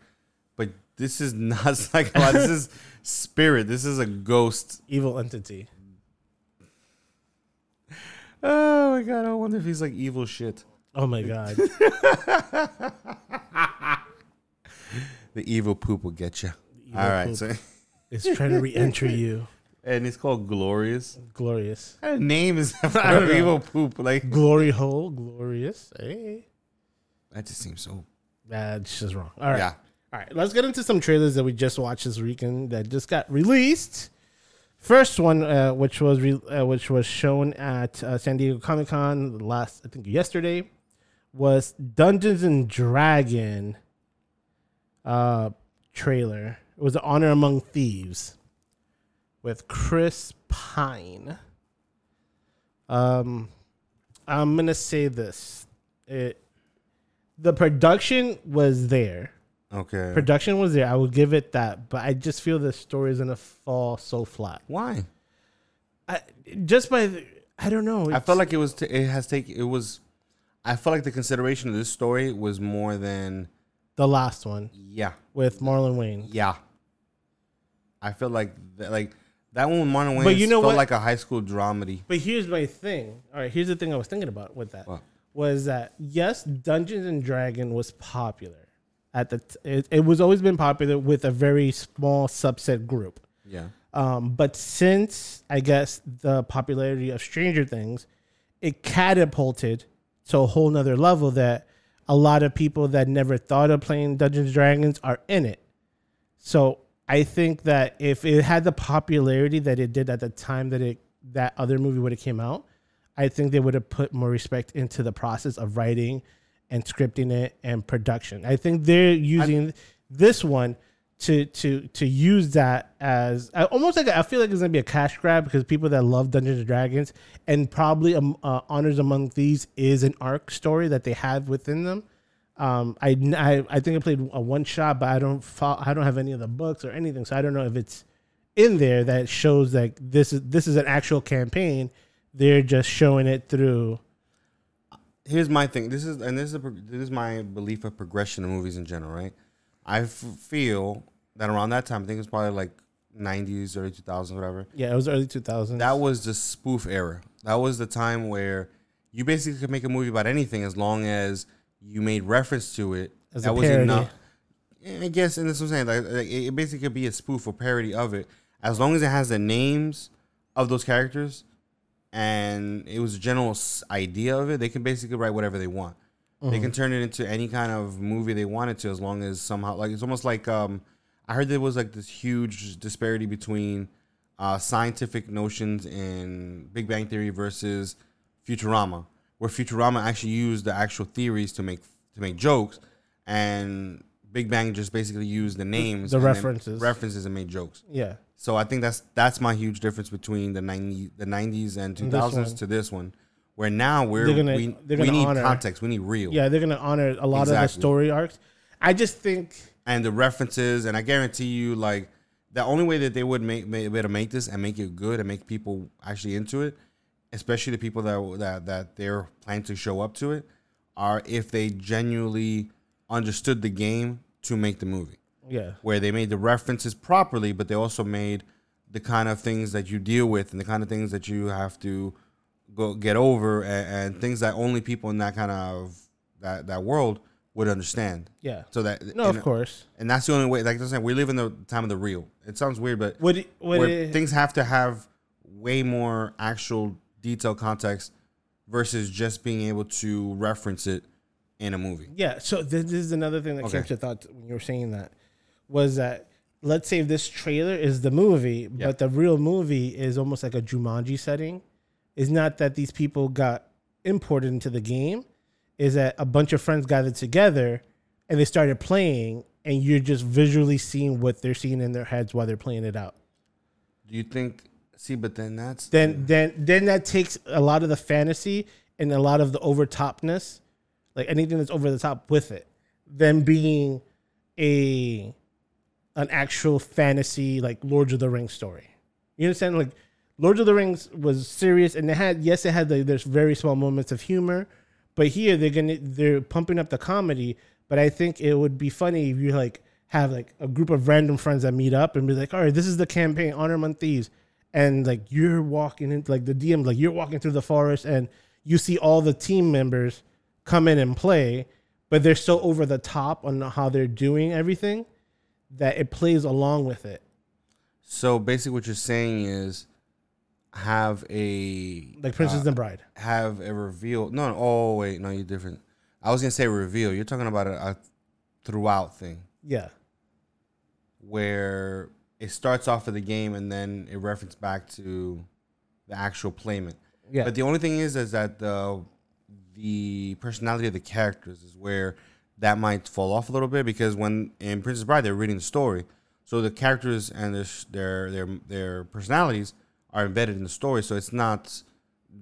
But this is (laughs) not psychological. this is spirit. This is a ghost. Evil entity. Oh my god! I wonder if he's like evil shit. Oh my god. (laughs) The evil poop will get you. All right, so (laughs) it's trying to re-enter (laughs) you. and it's called Glorious. Glorious. What kind of name is that I don't for evil poop? Like Glory hole. Glorious. Hey. that just seems so. That's just wrong. All right. Yeah. All right. Let's get into some trailers that we just watched this weekend that just got released. First one, uh, which was re- uh, which was shown at uh, San Diego Comic Con last, I think yesterday, was Dungeons and Dragon uh, trailer. It was Honor Among Thieves with Chris Pine. Um, I'm gonna say this: it, the production was there. Okay. Production was there. I would give it that, but I just feel the story is gonna fall so flat. Why? I, just by, the, I don't know. I felt like it was. T- it has taken. It was. I felt like the consideration of this story was more than. the last one Yeah. with Marlon Wayne. Yeah. I feel like that, like that one with Marlon Wayans But you know felt what? like a high school dramedy. But here's my thing. All right, here's the thing I was thinking about with that What? was that yes, Dungeons and Dragon was popular at the. T- it, it was always been popular with a very small subset group. Yeah. Um, but since I guess the popularity of Stranger Things, it catapulted to a whole nother level that a lot of people that never thought of playing Dungeons and Dragons are in it. So I think that if it had the popularity that it did at the time that it that other movie would have came out, I think they would have put more respect into the process of writing and scripting it and production. I think they're using this one to to to use that as I- almost like I feel like it's gonna be a cash grab because people that love Dungeons and Dragons and probably um, uh, Honors Among Thieves is an arc story that they have within them. Um, I, I I think I played a one shot, but I don't fo- I don't have any of the books or anything, so I don't know if it's in there that shows like this is this is an actual campaign. They're just showing it through. Here's my thing. This is and this is a, this is my belief of progression in movies in general, right? I f- feel that around that time, I think it was probably like 90s, early 2000s, whatever. Yeah, it was early 2000s. That was the spoof era. That was the time where you basically could make a movie about anything as long as you made reference to it. As that a was enough. I guess, and that's what I'm saying. Like, like, it basically could be a spoof or parody of it, as long as it has the names of those characters, and it was a general idea of it. They can basically write whatever they want. They can turn it into any kind of movie they wanted to, as long as somehow, like it's almost like um, I heard there was like this huge disparity between uh, scientific notions in Big Bang Theory versus Futurama, where Futurama actually used the actual theories to make to make jokes, and Big Bang just basically used the names, the references. references, and made jokes. Yeah. So I think that's that's my huge difference between the 90, the nineties and two thousands And this thousands one. to this one, where now we're They're gonna- we, they're gonna need honor- context, we need real, Yeah, they're gonna honor a lot of the story arcs. I just think and the references, and I guarantee you, like the only way that they would make, make be able to make this and make it good and make people actually into it, especially the people that that that they're planning to show up to it, are if they genuinely understood the game to make the movie. Yeah. where they made the references properly, but they also made the kind of things that you deal with and the kind of things that you have to go get over and, and things that only people in that kind of that that world would understand. Yeah. So that No, and, of course. and that's the only way. Like I'm saying, we live in the time of the real. It sounds weird, but Would it, would where it, things have to have way more actual detailed context versus just being able to reference it in a movie. Yeah. So this, this is another thing that came Okay. to thought when you were saying that was that let's say this trailer is the movie, Yeah. but the real movie is almost like a Jumanji setting. It's not that these people got imported into the game. Is that a bunch of friends gathered together and they started playing, and you're just visually seeing what they're seeing in their heads while they're playing it out. Do you think? See, but then that's then then then that takes a lot of the fantasy and a lot of the overtopness, like anything that's over the top with it, than being a an actual fantasy like Lords of the Rings story. You understand? Like Lords of the Rings was serious and it had yes, it had like there's very small moments of humor, but here they're gonna they're pumping up the comedy. But I think it would be funny if you like have like a group of random friends that meet up and be like, all right, this is the campaign, Honor Among Thieves, and like you're walking in like the DM, like you're walking through the forest and you see all the team members come in and play, but they're so over the top on how they're doing everything that it plays along with it. So basically, what you're saying is have a Like Princess uh, and Bride. have a reveal. No, no, oh wait, no, you're different. I was gonna say reveal. You're talking about a, a throughout thing Yeah. where it starts off of the game and then it references back to the actual playment. Yeah. But the only thing is, is that the the personality of the characters is where that might fall off a little bit because when in Princess Bride they're reading the story, so the characters and their their their their personalities are embedded in the story. So it's not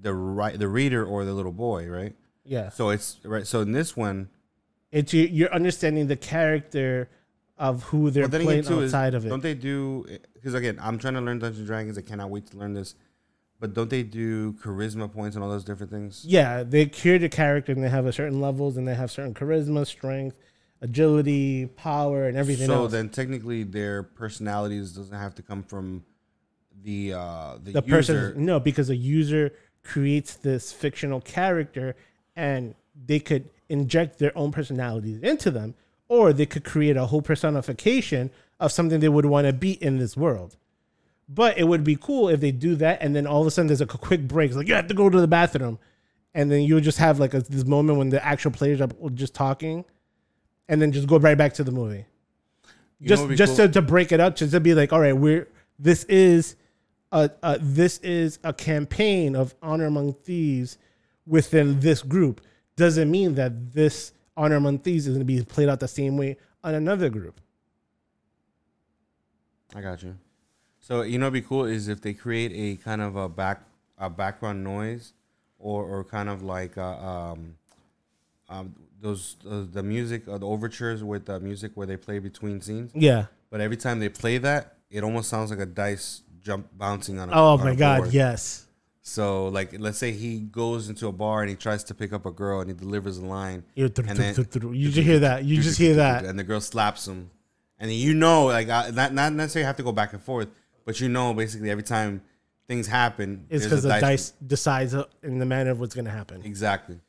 the right the reader or the little boy, right? yeah. So it's right. So in this one, It's you, you're understanding the character of who they're well, playing too, is- outside of it. Don't they do? Because again, I'm trying to learn Dungeons and Dragons. I cannot wait to learn this. But don't they do charisma points and all those different things? Yeah, they create a character and they have a certain levels and they have certain charisma, strength, agility, power, and everything so else. then technically their personalities doesn't have to come from the uh the, the user. person no, because a user creates this fictional character and they could inject their own personalities into them, or they could create a whole personification of something they would want to be in this world. But it would be cool if they do that, and then all of a sudden there's like a quick break. It's like you have to go to the bathroom, and then you just have like a, this moment when the actual players are just talking, and then just go right back to the movie. You just just cool? to, to break it up, just to be like, all right, we're this is a, a this is a campaign of honor among thieves within this group. Doesn't mean that this honor among thieves is going to be played out the same way on another group. I got you. So you know, what'd be cool is if they create a kind of a back a background noise, or or kind of like uh, um, um those uh, the music or the overtures with the music where they play between scenes. Yeah. But every time they play that, it almost sounds like a dice jump bouncing on a. Oh on my a god, board. yes. So like, let's say he goes into a bar and he tries to pick up a girl and he delivers a line. You And then- th- th- you just hear that. You (laughs) just hear that. and the girl slaps him, and then you know, like, uh, not not necessarily have to go back and forth, but you know, basically every time things happen, It's because the dice decides uh, in the manner of what's going to happen. Exactly.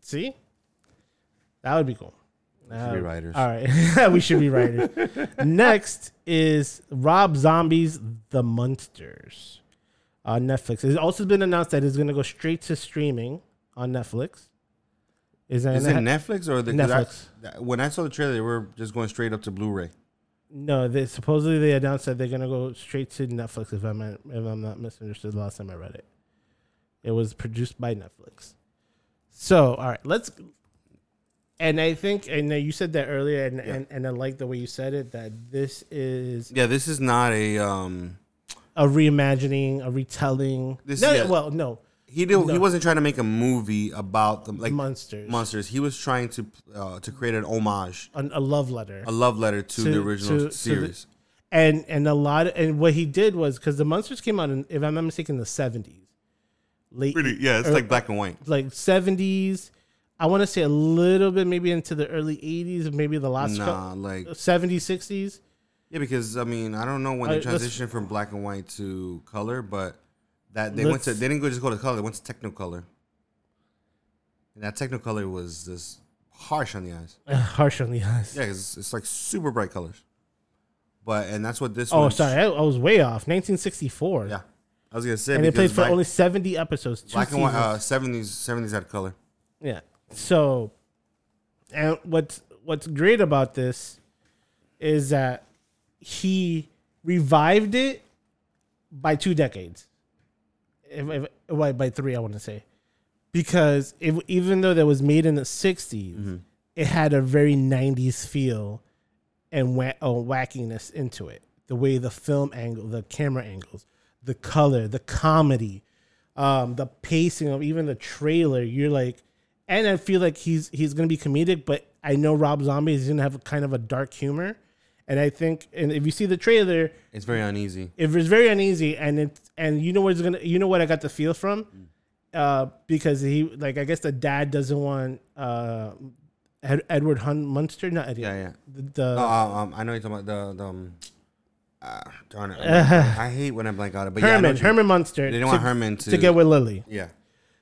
See, that would be cool. Should be Uh, writers. All right, (laughs) we should be writers. Next is Rob Zombie's The Munsters on Netflix. It's also been announced that it's going to go straight to streaming on Netflix. Is that Is it Netflix or the I- Netflix. that- when I saw the trailer, they were just going straight up to Blu-ray. No, they supposedly they announced that they're gonna go straight to Netflix. If I'm if I'm not misunderstood, the last time I read it, it was produced by Netflix. So, all right, let's and I think, and you said that earlier, and, and and I like the way you said it. That this is Yeah, this is not a um. a reimagining, a retelling. This- no, yeah. well, no, He did, he No. wasn't trying to make a movie about them like monsters, monsters. He was trying to uh, to create an homage, a, a love letter, a love letter to, To- the original to- to the- series. and and a lot. Of, and what he did was because the Munsters came out in, if I'm not mistaken, the seventies, late Pretty, yeah, it's or- like black and white. like seventies. I want to say a little bit maybe into the early eighties, maybe the last Nah, like seventies, sixties. yeah, because I mean, I don't know when Uh, they let's- transitioned from black and white to color, but that they went to they didn't go just go to color. They went to Technicolor, and that Technicolor was just harsh on the eyes. (laughs) Harsh on the eyes. Yeah, 'cause it's like super bright colors. But and that's what this. Oh, sorry, I, I was way off. 1964. Yeah, I was gonna say and it played for black, only 70 episodes. Black and white. Uh, seventies, seventies had color. Yeah. So, and what's what's great about this is that he revived it by two decades. If, if, by, by three, I want to say, because if, even though that was made in the 60s, it had a very 90s feel and wa- uh, wackiness into it. The way the film angle, the camera angles, the color, the comedy, um, the pacing of even the trailer. You're like, and I feel like he's he's gonna be comedic, but I know Rob Zombie is gonna have a kind of a dark humor, and I think, and if you see the trailer, It's very uneasy. if it's very uneasy, and it's and you know what's gonna, you know what I got the feel from, uh, because he like I guess the dad doesn't want uh, Ed, Edward Hunt Munster, not Eddie, Yeah, yeah. the, the Oh, um, um, I know you're talking about the the. Um, uh, darn it! (laughs) I hate when I blank out it. But yeah, Herman what Herman Munster. They don't want Herman to, to get with Lily. Yeah,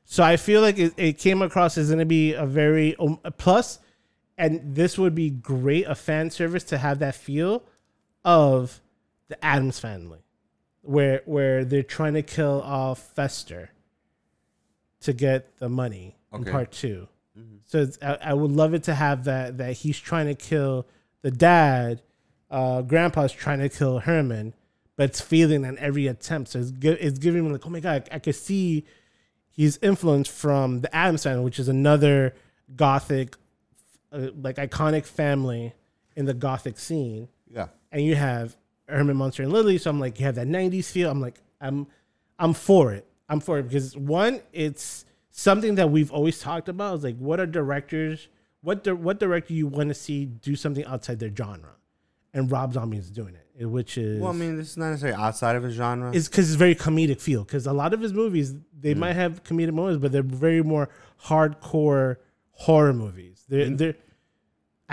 So I feel like it, it came across as going to be a very um, plus, and this would be great a fan service to have that feel of the Addams family, where where they're trying to kill off Fester to get the money in part 2 So it's, I, I would love it to have that that he's trying to kill the dad, uh, Grandpa's trying to kill Herman, but it's failing in every attempt. So it's it's giving me like, oh my god, I, I could see he's influenced from the Addams family, which is another gothic, uh, like iconic family in the gothic scene. yeah. And you have Herman Munster and Lily, so I'm like, you have that '90s feel. I'm like, I'm, I'm for it. I'm for it because one, it's something that we've always talked about. Is like, what are directors? What di- what director you want to see do something outside their genre? And Rob Zombie is doing it, which is Well, I mean, this is not necessarily outside of his genre. It's because it's very comedic feel. Because a lot of his movies, they Mm. might have comedic moments, but they're very more hardcore horror movies. They're Mm. they're.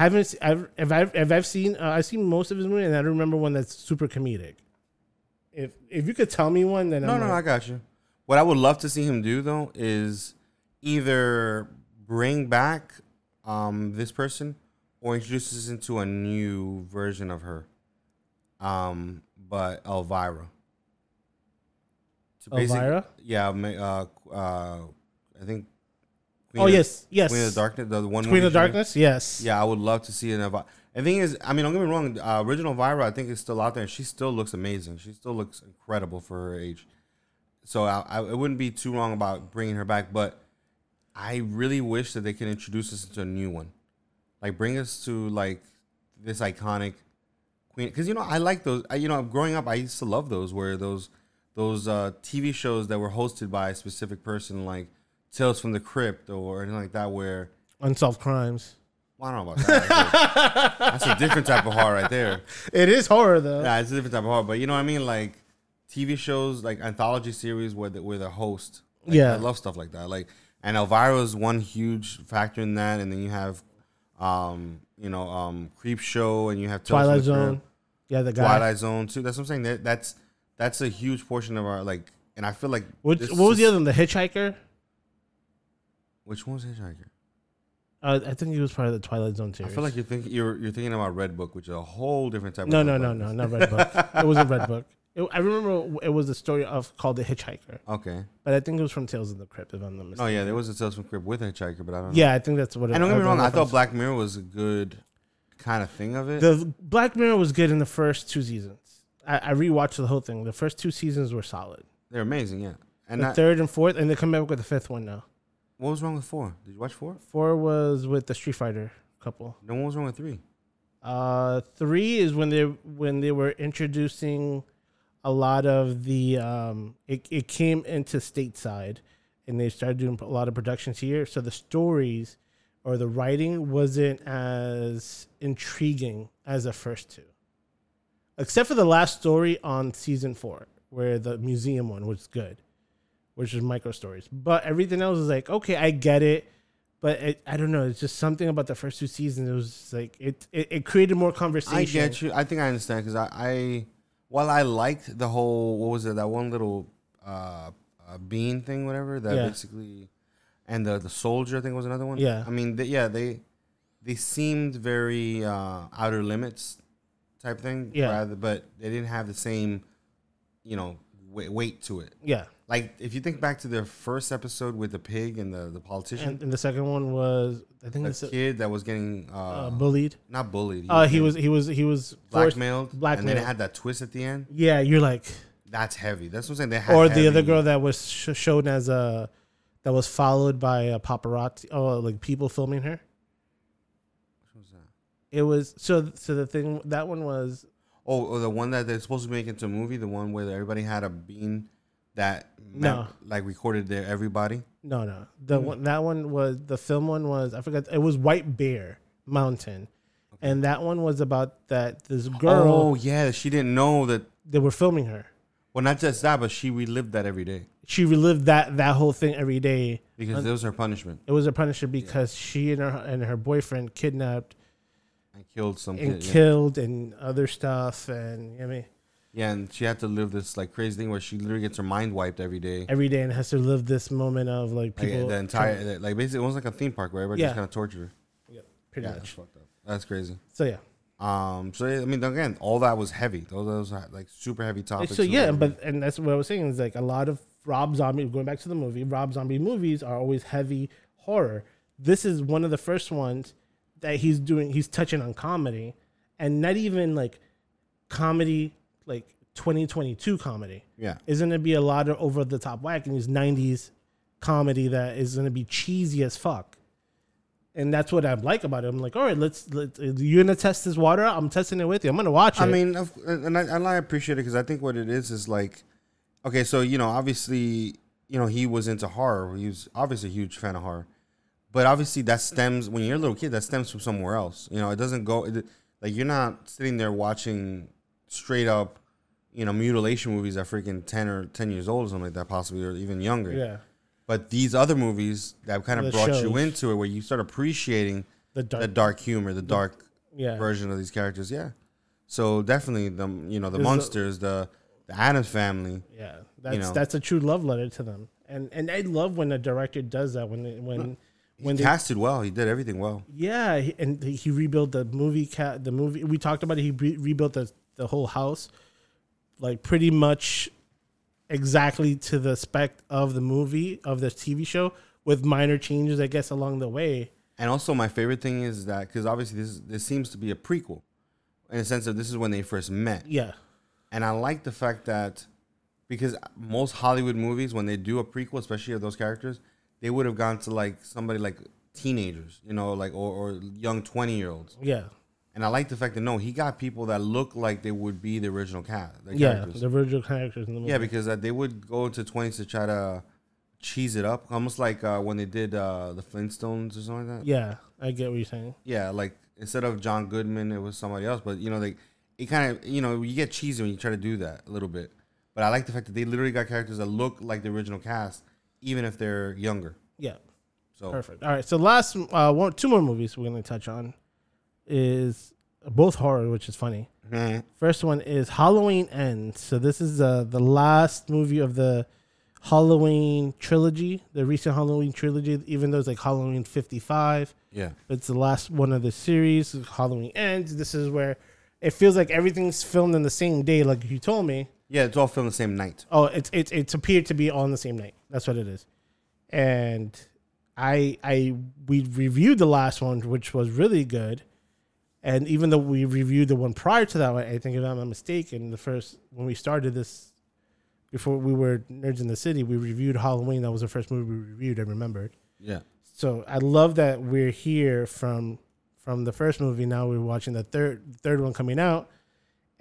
I haven't. I've, if I've if I've seen uh, I've seen most of his movies, and I don't remember one that's super comedic. If if you could tell me one, then no, I'm no, I got you. What I would love to see him do though is either bring back um, this person or introduce us into a new version of her. Um, but Elvira. To Elvira? Yeah, uh, uh, I think. Oh of- yes, yes, Queen of the Darkness, the one. Queen of. Darkness, yes. Yeah, I would love to see an Elvira. The thing is, I mean, don't get me wrong. Uh, original Elvira, I think, is still out there, and she still looks amazing. She still looks incredible for her age. So I, I it wouldn't be too wrong about bringing her back, but I really wish that they could introduce us into a new one, like bring us to like this iconic queen. Because you know, I like those. I, you know, growing up, I used to love those where those those uh, TV shows that were hosted by a specific person, like Tales from the Crypt or anything like that, where Unsolved crimes. well, I don't know about that. (laughs) That's a different type of horror right there. It is horror though. Yeah, it's a different type of horror, but you know what I mean, like TV shows, like anthology series where the, where the host. Like, Yeah. I love stuff like that. Like, and Elvira is one huge factor in that, and then you have, um, you know, um, Creepshow, and you have Tales Twilight Zone. Yeah, the guy. Twilight Zone too. That's what I'm saying. That, that's that's a huge portion of our like, and I feel like What, what was the other one? The Hitchhiker. Which one's Hitchhiker? Uh, I think he was part of the Twilight Zone series. I feel like you're thinking you're you're thinking about Red Book, which is a whole different type. no, of no, no, no, not Red Book. it wasn't Red Book. (laughs) It, I remember it was a story of called The Hitchhiker, Okay. but I think it was from Tales of the Crypt, if I'm not mistaken. Oh yeah, there was a Tales from Crypt with a Hitchhiker, but I don't. know. Yeah, I think that's what. it don't get me wrong, I thought Black Mirror was a good kind of thing of it. the Black Mirror was good in the first two seasons. I, I rewatched the whole thing. The first two seasons were solid. They're amazing, yeah. And The that, third and fourth, and they come back with the fifth one now. What was wrong with four? Did you watch four? Four was with the Street Fighter couple. No, what was wrong with three? Uh, three is when they when they were introducing a lot of the um, it it came into stateside, and they started doing a lot of productions here. So the stories or the writing wasn't as intriguing as the first two, except for the last story on season four, where the museum one was good, which is micro stories. But everything else is like, okay, I get it but it, I don't know. It's just something about the first two seasons. It was like it, it, it created more conversation. I get you. I think I understand because I, I, while I liked the whole what was it that one little uh, uh bean thing, whatever that Yeah. basically, and the the soldier I think was another one. Yeah. I mean, they, yeah, they they seemed very uh, outer limits type thing. Yeah. Rather, but they didn't have the same, you know, weight, to it. Yeah, Like if you think back to their first episode with the pig and the the politician, and, and the second one was I think the kid that was getting uh, uh, bullied. not bullied. Uh, he was he was he was forced- blackmailed, and then it had that twist at the end. Yeah, you're like, That's heavy. That's what I'm saying. They had or the other girl that was sh- shown as a that was followed by a paparazzi. Oh, like people filming her. What was that? It was so so the thing that one was Oh, oh, the one that they're supposed to make into a movie, the one where everybody had a bean that No. map- like recorded their everybody. no no the Hmm. one that one was the film one was I forgot it was White Bear Mountain, and that one was about that this girl Oh yeah, she didn't know that. they were filming her. Well, not just that, but she relived that every day She relived that that whole thing every day. because it was her punishment It was her punishment because she and her and her boyfriend kidnapped and killed some and kid. yeah. killed and other stuff and you know I mean Yeah, and she had to live this like crazy thing where she literally gets her mind wiped every day. every day and has to live this moment of like Like, people the entire, like basically, it was like a theme park where everybody Yeah. just kind of tortured her. Yeah, pretty Yeah, that's much. fucked up. That's crazy. So yeah. Um. So I mean, again, all that was heavy. Those those are, like super heavy topics. so yeah, but and that's what I was saying is like a lot of Rob Zombie going back to the movie. Rob Zombie movies are always heavy horror. This is one of the first ones that he's doing. He's touching on comedy, and not even like comedy like 2022 comedy. yeah, Is going to be a lot of over the top whack and these 90s comedy that is going to be cheesy as fuck. And that's what I like about it. I'm like, all right, let's, let's you're gonna test this water out. I'm testing it with you. I'm gonna watch it. I mean, and I, and I appreciate it because I think what it is is like, okay, so you know, obviously, you know, he was into horror. He was obviously a huge fan of horror, but obviously that stems when you're a little kid. That stems from somewhere else. You know, it doesn't go it, like you're not sitting there watching straight up, you know, mutilation movies at freaking ten or ten years old or something like that, possibly or even younger. yeah, But these other movies that kind The of brought you into it, where you start appreciating the dark, the dark humor, the dark yeah, version of these characters. Yeah. So definitely the you know the There's Munsters, the the Addams family. yeah. That's know. that's a true love letter to them. And and I love when a director does that when they, when He they casted well. He did everything well. Yeah, he- and he rebuilt the movie cat. The movie we talked about. It, he re- rebuilt the the whole house, like pretty much exactly to the spec of the movie of the TV show, with minor changes, I guess, along the way. And also my favorite thing is that because obviously this this seems to be a prequel, in a sense that this is when they first met. Yeah, And I like the fact that because most Hollywood movies when they do a prequel, especially of those characters, they would have gone to like somebody like teenagers, you know, like or, or young twenty year olds. yeah, And I like the fact that no, he got people that look like they would be the original cast. The yeah. characters. The original characters in the movie. Yeah, because uh, they would go into twenties to try to cheese it up, almost like uh, when they did uh, the Flintstones or something like that. yeah, I get what you're saying. Yeah, like instead of John Goodman, it was somebody else. But you know, they it kind of you know you get cheesy when you try to do that a little bit. But I like the fact that they literally got characters that look like the original cast, even if they're younger. Yeah, So perfect. All right, so last uh, one, two more movies we're gonna touch on is both horror, which is funny. Mhm. First one is Halloween Ends. So this is uh, the last movie of the Halloween trilogy, the recent Halloween trilogy. Even though it's like Halloween 55, yeah, it's the last one of the series. Halloween Ends. This is where it feels like everything's filmed in the same day, like you told me. Yeah, it's all filmed the same night. Oh, it's it's it's appeared to be all on the same night. That's what it is. And I I we reviewed the last one, which was really good. And even though we reviewed the one prior to that one, I think if I'm not mistaken, the first when we started this before we were nerds in the city, we reviewed Halloween. That was the first movie we reviewed. I remembered. Yeah. So I love that we're here from from the first movie. Now we're watching the third third one coming out,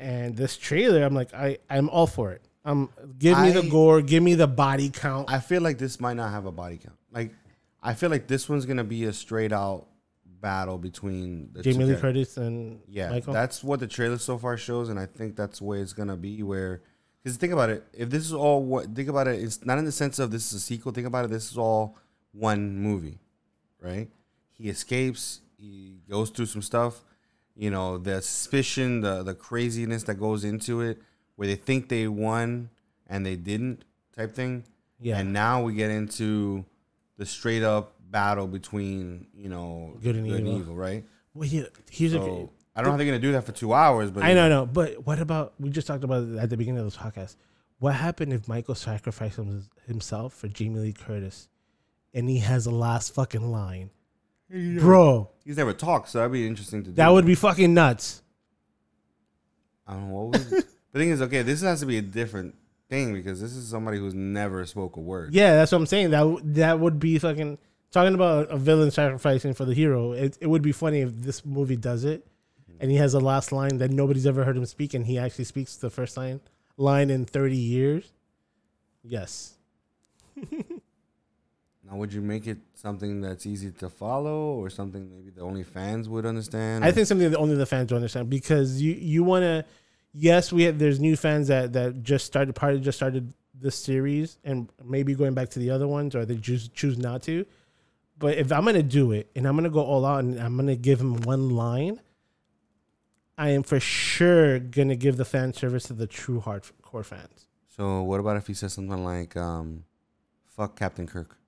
and this trailer. I'm like, I I'm all for it. Um, give me the gore, give me the body count. I feel like this might not have a body count. Like, I feel like this one's gonna be a straight out battle between the Jamie Lee. Curtis and Yeah, Michael. that's what the trailer so far shows, and I think that's the way it's gonna be. Where, because think about it, if this is all what think about it, it's not in the sense of this is a sequel. Think about it, this is all one movie, right? He escapes, he goes through some stuff, you know, the suspicion, the the craziness that goes into it, where they think they won and they didn't, type thing. yeah, And now we get into the straight up battle between you know Good and evil. right? well, yeah. Here's a. So I don't know how they're gonna do that for two hours, but I know, no, but what about we just talked about at the beginning of this podcast? What happened if Michael sacrificed himself for Jamie Lee Curtis, and he has the last fucking line, bro? He's never talked, so that'd be interesting to do. That would be fucking nuts. I don't know what was (laughs) the thing is, okay, this has to be a different thing because this is somebody who's never spoke a word. Yeah, that's what I'm saying. That w- that would be fucking talking about a villain sacrificing for the hero. It, it would be funny if this movie does it, and he has a last line that nobody's ever heard him speak, and he actually speaks the first line line in 30 years. Yes. (laughs) Now, would you make it something that's easy to follow, or something maybe the only fans would understand? I think something that only the fans would understand because you you want to. Yes, we have, there's new fans that that just started probably just started this series and maybe going back to the other ones or they choose choose not to. But if I'm gonna do it and I'm gonna go all out and I'm gonna give him one line, I am for sure gonna give the fan service to the true hardcore fans. So, what about if he says something like, um, "Fuck Captain Kirk"?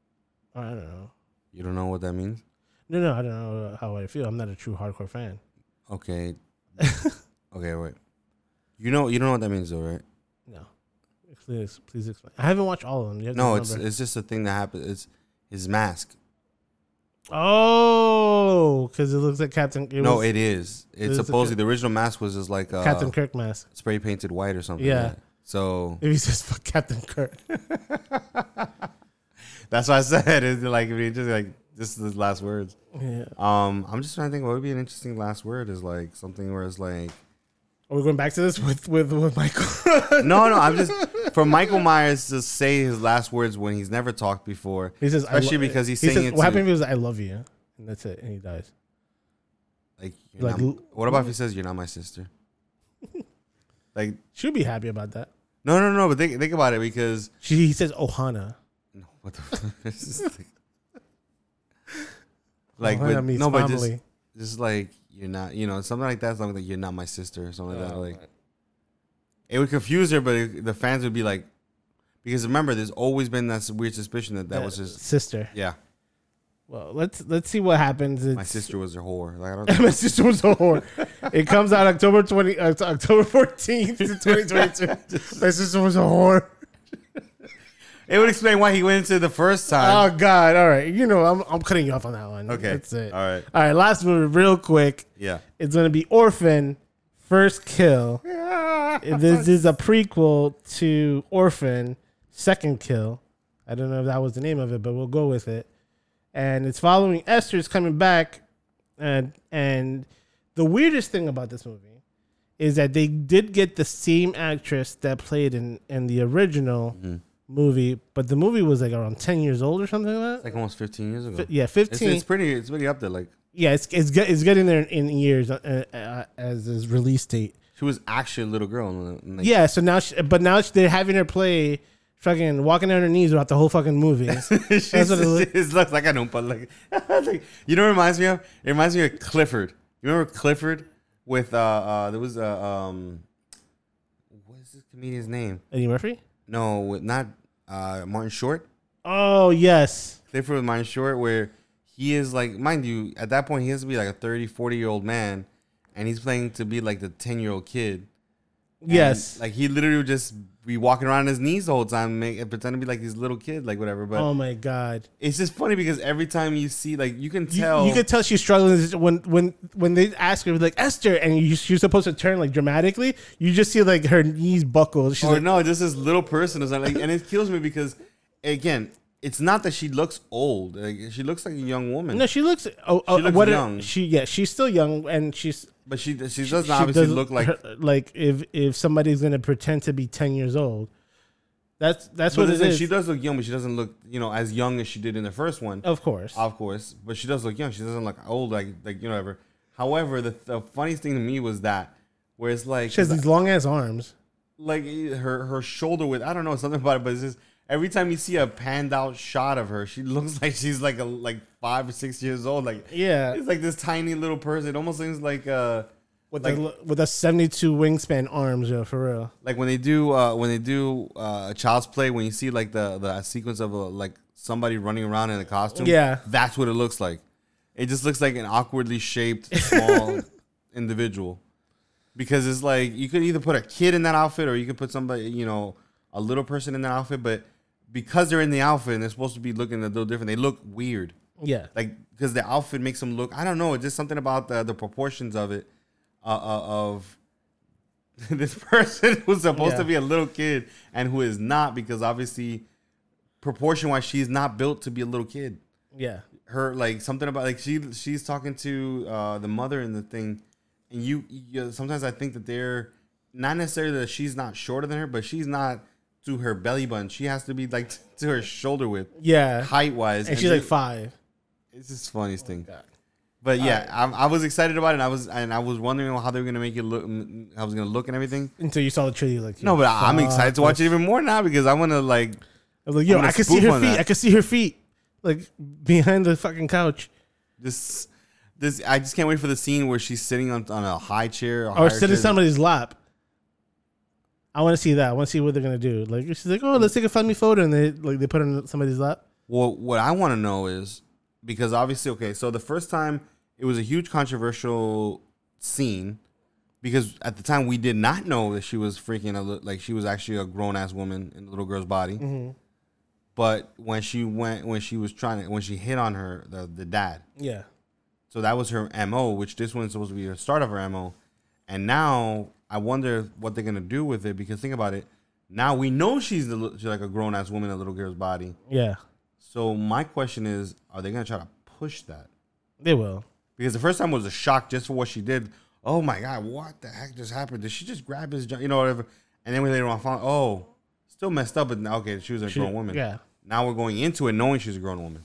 I don't know. You don't know what that means? No, no, I don't know how I feel. I'm not a true hardcore fan. Okay. (laughs) okay, wait. You know, you don't know what that means, though, right? No, please, please explain. I haven't watched all of them. No, it's it's just a thing that happens. It's his mask. Oh, because it looks like Captain. It no, was it is. It's a supposedly the original mask was just like uh, Captain Kirk mask. spray painted white or something. Yeah. like. So If he says fuck Captain Kirk, (laughs) that's what I said (laughs) it's like I mean, just like this is the last words. yeah. Um, I'm just trying to think what would be an interesting last word is like something where it's like Are we going back to this with with with Michael? (laughs) no, no. I'm just (laughs) for Michael Myers to say his last words when he's never talked before. he says, I Especially lo- because he's he saying says, it What happened if he was I love you, and that's it, and he dies. Like, you're Like, not- what about if he says you're not my sister? like, She'll be happy about that. no, no, no. But think think about it because She he says Ohana. No, what the fuck? (laughs) (laughs) It's just like, like Ohana but, means no, but just family. just like you're not, you know, something like that. Something like you're not my sister, or something like that. Like it would confuse her, but it, the fans would be like, because remember, there's always been that weird suspicion that that was his, sister. yeah, Well, let's let's see what happens. my sister was her whore. Like I don't. (laughs) my sister was a whore. It comes out October twenty, uh, October fourteenth, twenty twenty two. My sister was a whore. It would explain why he went into the first time. Oh God! All right, you know I'm I'm cutting you off on that one. okay, that's it. All right, All right, last movie, real quick. yeah. It's gonna be Orphan, First Kill. (laughs) this is a prequel to Orphan, Second Kill. I don't know if that was the name of it, but we'll go with it. And it's following Esther's coming back, and and the weirdest thing about this movie is that they did get the same actress that played in in the original Mhm. Movie, but the movie was like around ten years old or something like It's like almost 15 years ago. that. Yeah, fifteen. it's pretty. It's pretty up there. Like yeah, it's it's get, it's getting there in years uh, uh, as his release date. she was actually a little girl. in the- in the- Yeah, so now, she, but now she- they're having her play fucking walking on her knees throughout the whole fucking movie. (laughs) That's what it look- it looks like I don't, but like, (laughs) like, you know, what it reminds me of. It reminds me of Clifford. You remember Clifford with uh, uh there was a um, what is this comedian's name? Eddie Murphy. No, not uh Martin Short. Oh yes, Clifford with Martin Short, where he is like, mind you, at that point he has to be like a 30, 40 year old man, and he's playing to be like the ten year old kid. And, yes. like he literally just be walking around on his knees the whole time, make, pretend to be like this little kid, like whatever. But oh my god, it's just funny because every time you see, like, you can tell. you can tell she's struggling when when when they ask her like Esther, and you, she's supposed to turn like dramatically. You just see like her knees buckle. She's or like, no, just this little person is like, and it kills me because, again, it's not that she looks old. Like she looks like a young woman. No, she looks. Oh, oh, looks what young. She yeah, she's still young, and she's but she she doesn't she obviously doesn't- look like. her- like if if somebody's gonna pretend to be ten years old. That's that's but what it listen, she does look young, but she doesn't look you know as young as she did in the first one. of course. Of course, but she does look young. She doesn't look old, like like you know whatever. However, the, the funniest thing to me was that where it's like she has these long ass arms. like her her shoulder with I don't know something about it, but it's just every time you see a panned out shot of her, she (laughs) looks like she's like a like five or six years old. Like Yeah, it's like this tiny little person. It almost seems like uh with like- the, with a seventy two wingspan arms, yo, for real. like when they do uh when they do uh a child's play when you see like the the sequence of a, like somebody running around in a costume. Yeah. that's what it looks like. It just looks like an awkwardly shaped small (laughs) individual. Because it's like you could either put a kid in that outfit or you could put somebody, you know, a little person in that outfit, but because they're in the outfit and they're supposed to be looking a little different, they look weird. Yeah, Like because the outfit makes them look. I don't know. It's just something about the the proportions of it, uh, uh, of (laughs) this person who's supposed to be a little kid and who is not because obviously, proportion wise, she's not built to be a little kid yeah, her like something about like she she's talking to uh the mother in the thing and you, you sometimes i think that they're not necessarily that she's not shorter than her but she's not to her belly button she has to be like (laughs) to her shoulder width yeah. height wise And she's like five. it's just the funniest thing oh God. but yeah I, I was excited about it and i was and i was wondering how they were gonna make it look how it was gonna look and everything Until you saw the trailer, like no but I- i'm excited to watch it even more now because i want to like I was like, yo, I'm I can see her feet. that. I can see her feet, like behind the fucking couch, this this i just can't wait for the scene where she's sitting on, on a high chair or higher sitting in chair. somebody's lap. I want to see that. I want to see what they're gonna do. Like she's like, oh, let's take a funny photo, and they like they put her in somebody's lap. Well, what I want to know is because obviously, okay, so the first time it was a huge controversial scene because at the time we did not know that she was freaking a li- like she was actually a grown ass woman in the little girl's body. Mm-hmm. But when she went, when she was trying to, when she hit on her, the the dad, Yeah, so that was her mo, which this one's supposed to be the start of her mo, and now I wonder what they're gonna do with it because think about it. Now we know she's, the, she's like a grown ass woman in a little girl's body. yeah, So my question is, are they gonna try to push that? they will. Because the first time was a shock just for what she did. Oh my god, what the heck just happened? Did she just grab his, you know, whatever? And then we later on found, oh, still messed up, but now, okay, she was a She- grown woman. Yeah. Now we're going into it knowing she's a grown woman.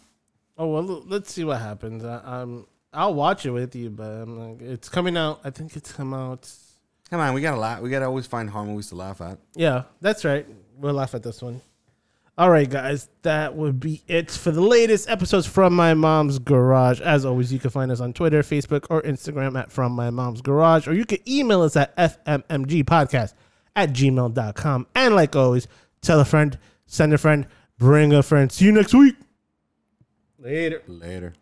Oh well, let's see what happens. I, um, I'll watch it with you, but I'm like, it's coming out. I think it's come out. Come on, we gotta laugh. We gotta always find horror movies to laugh at. Yeah, that's right. We'll laugh at this one. All right, guys, that would be it for the latest episodes from My Mom's Garage. As always, you can find us on Twitter, Facebook, or Instagram at From My Mom's Garage, or you can email us at fmmgpodcast at gmail.com. And like always, tell a friend, send a friend, bring a friend. See you next week. Later. Later.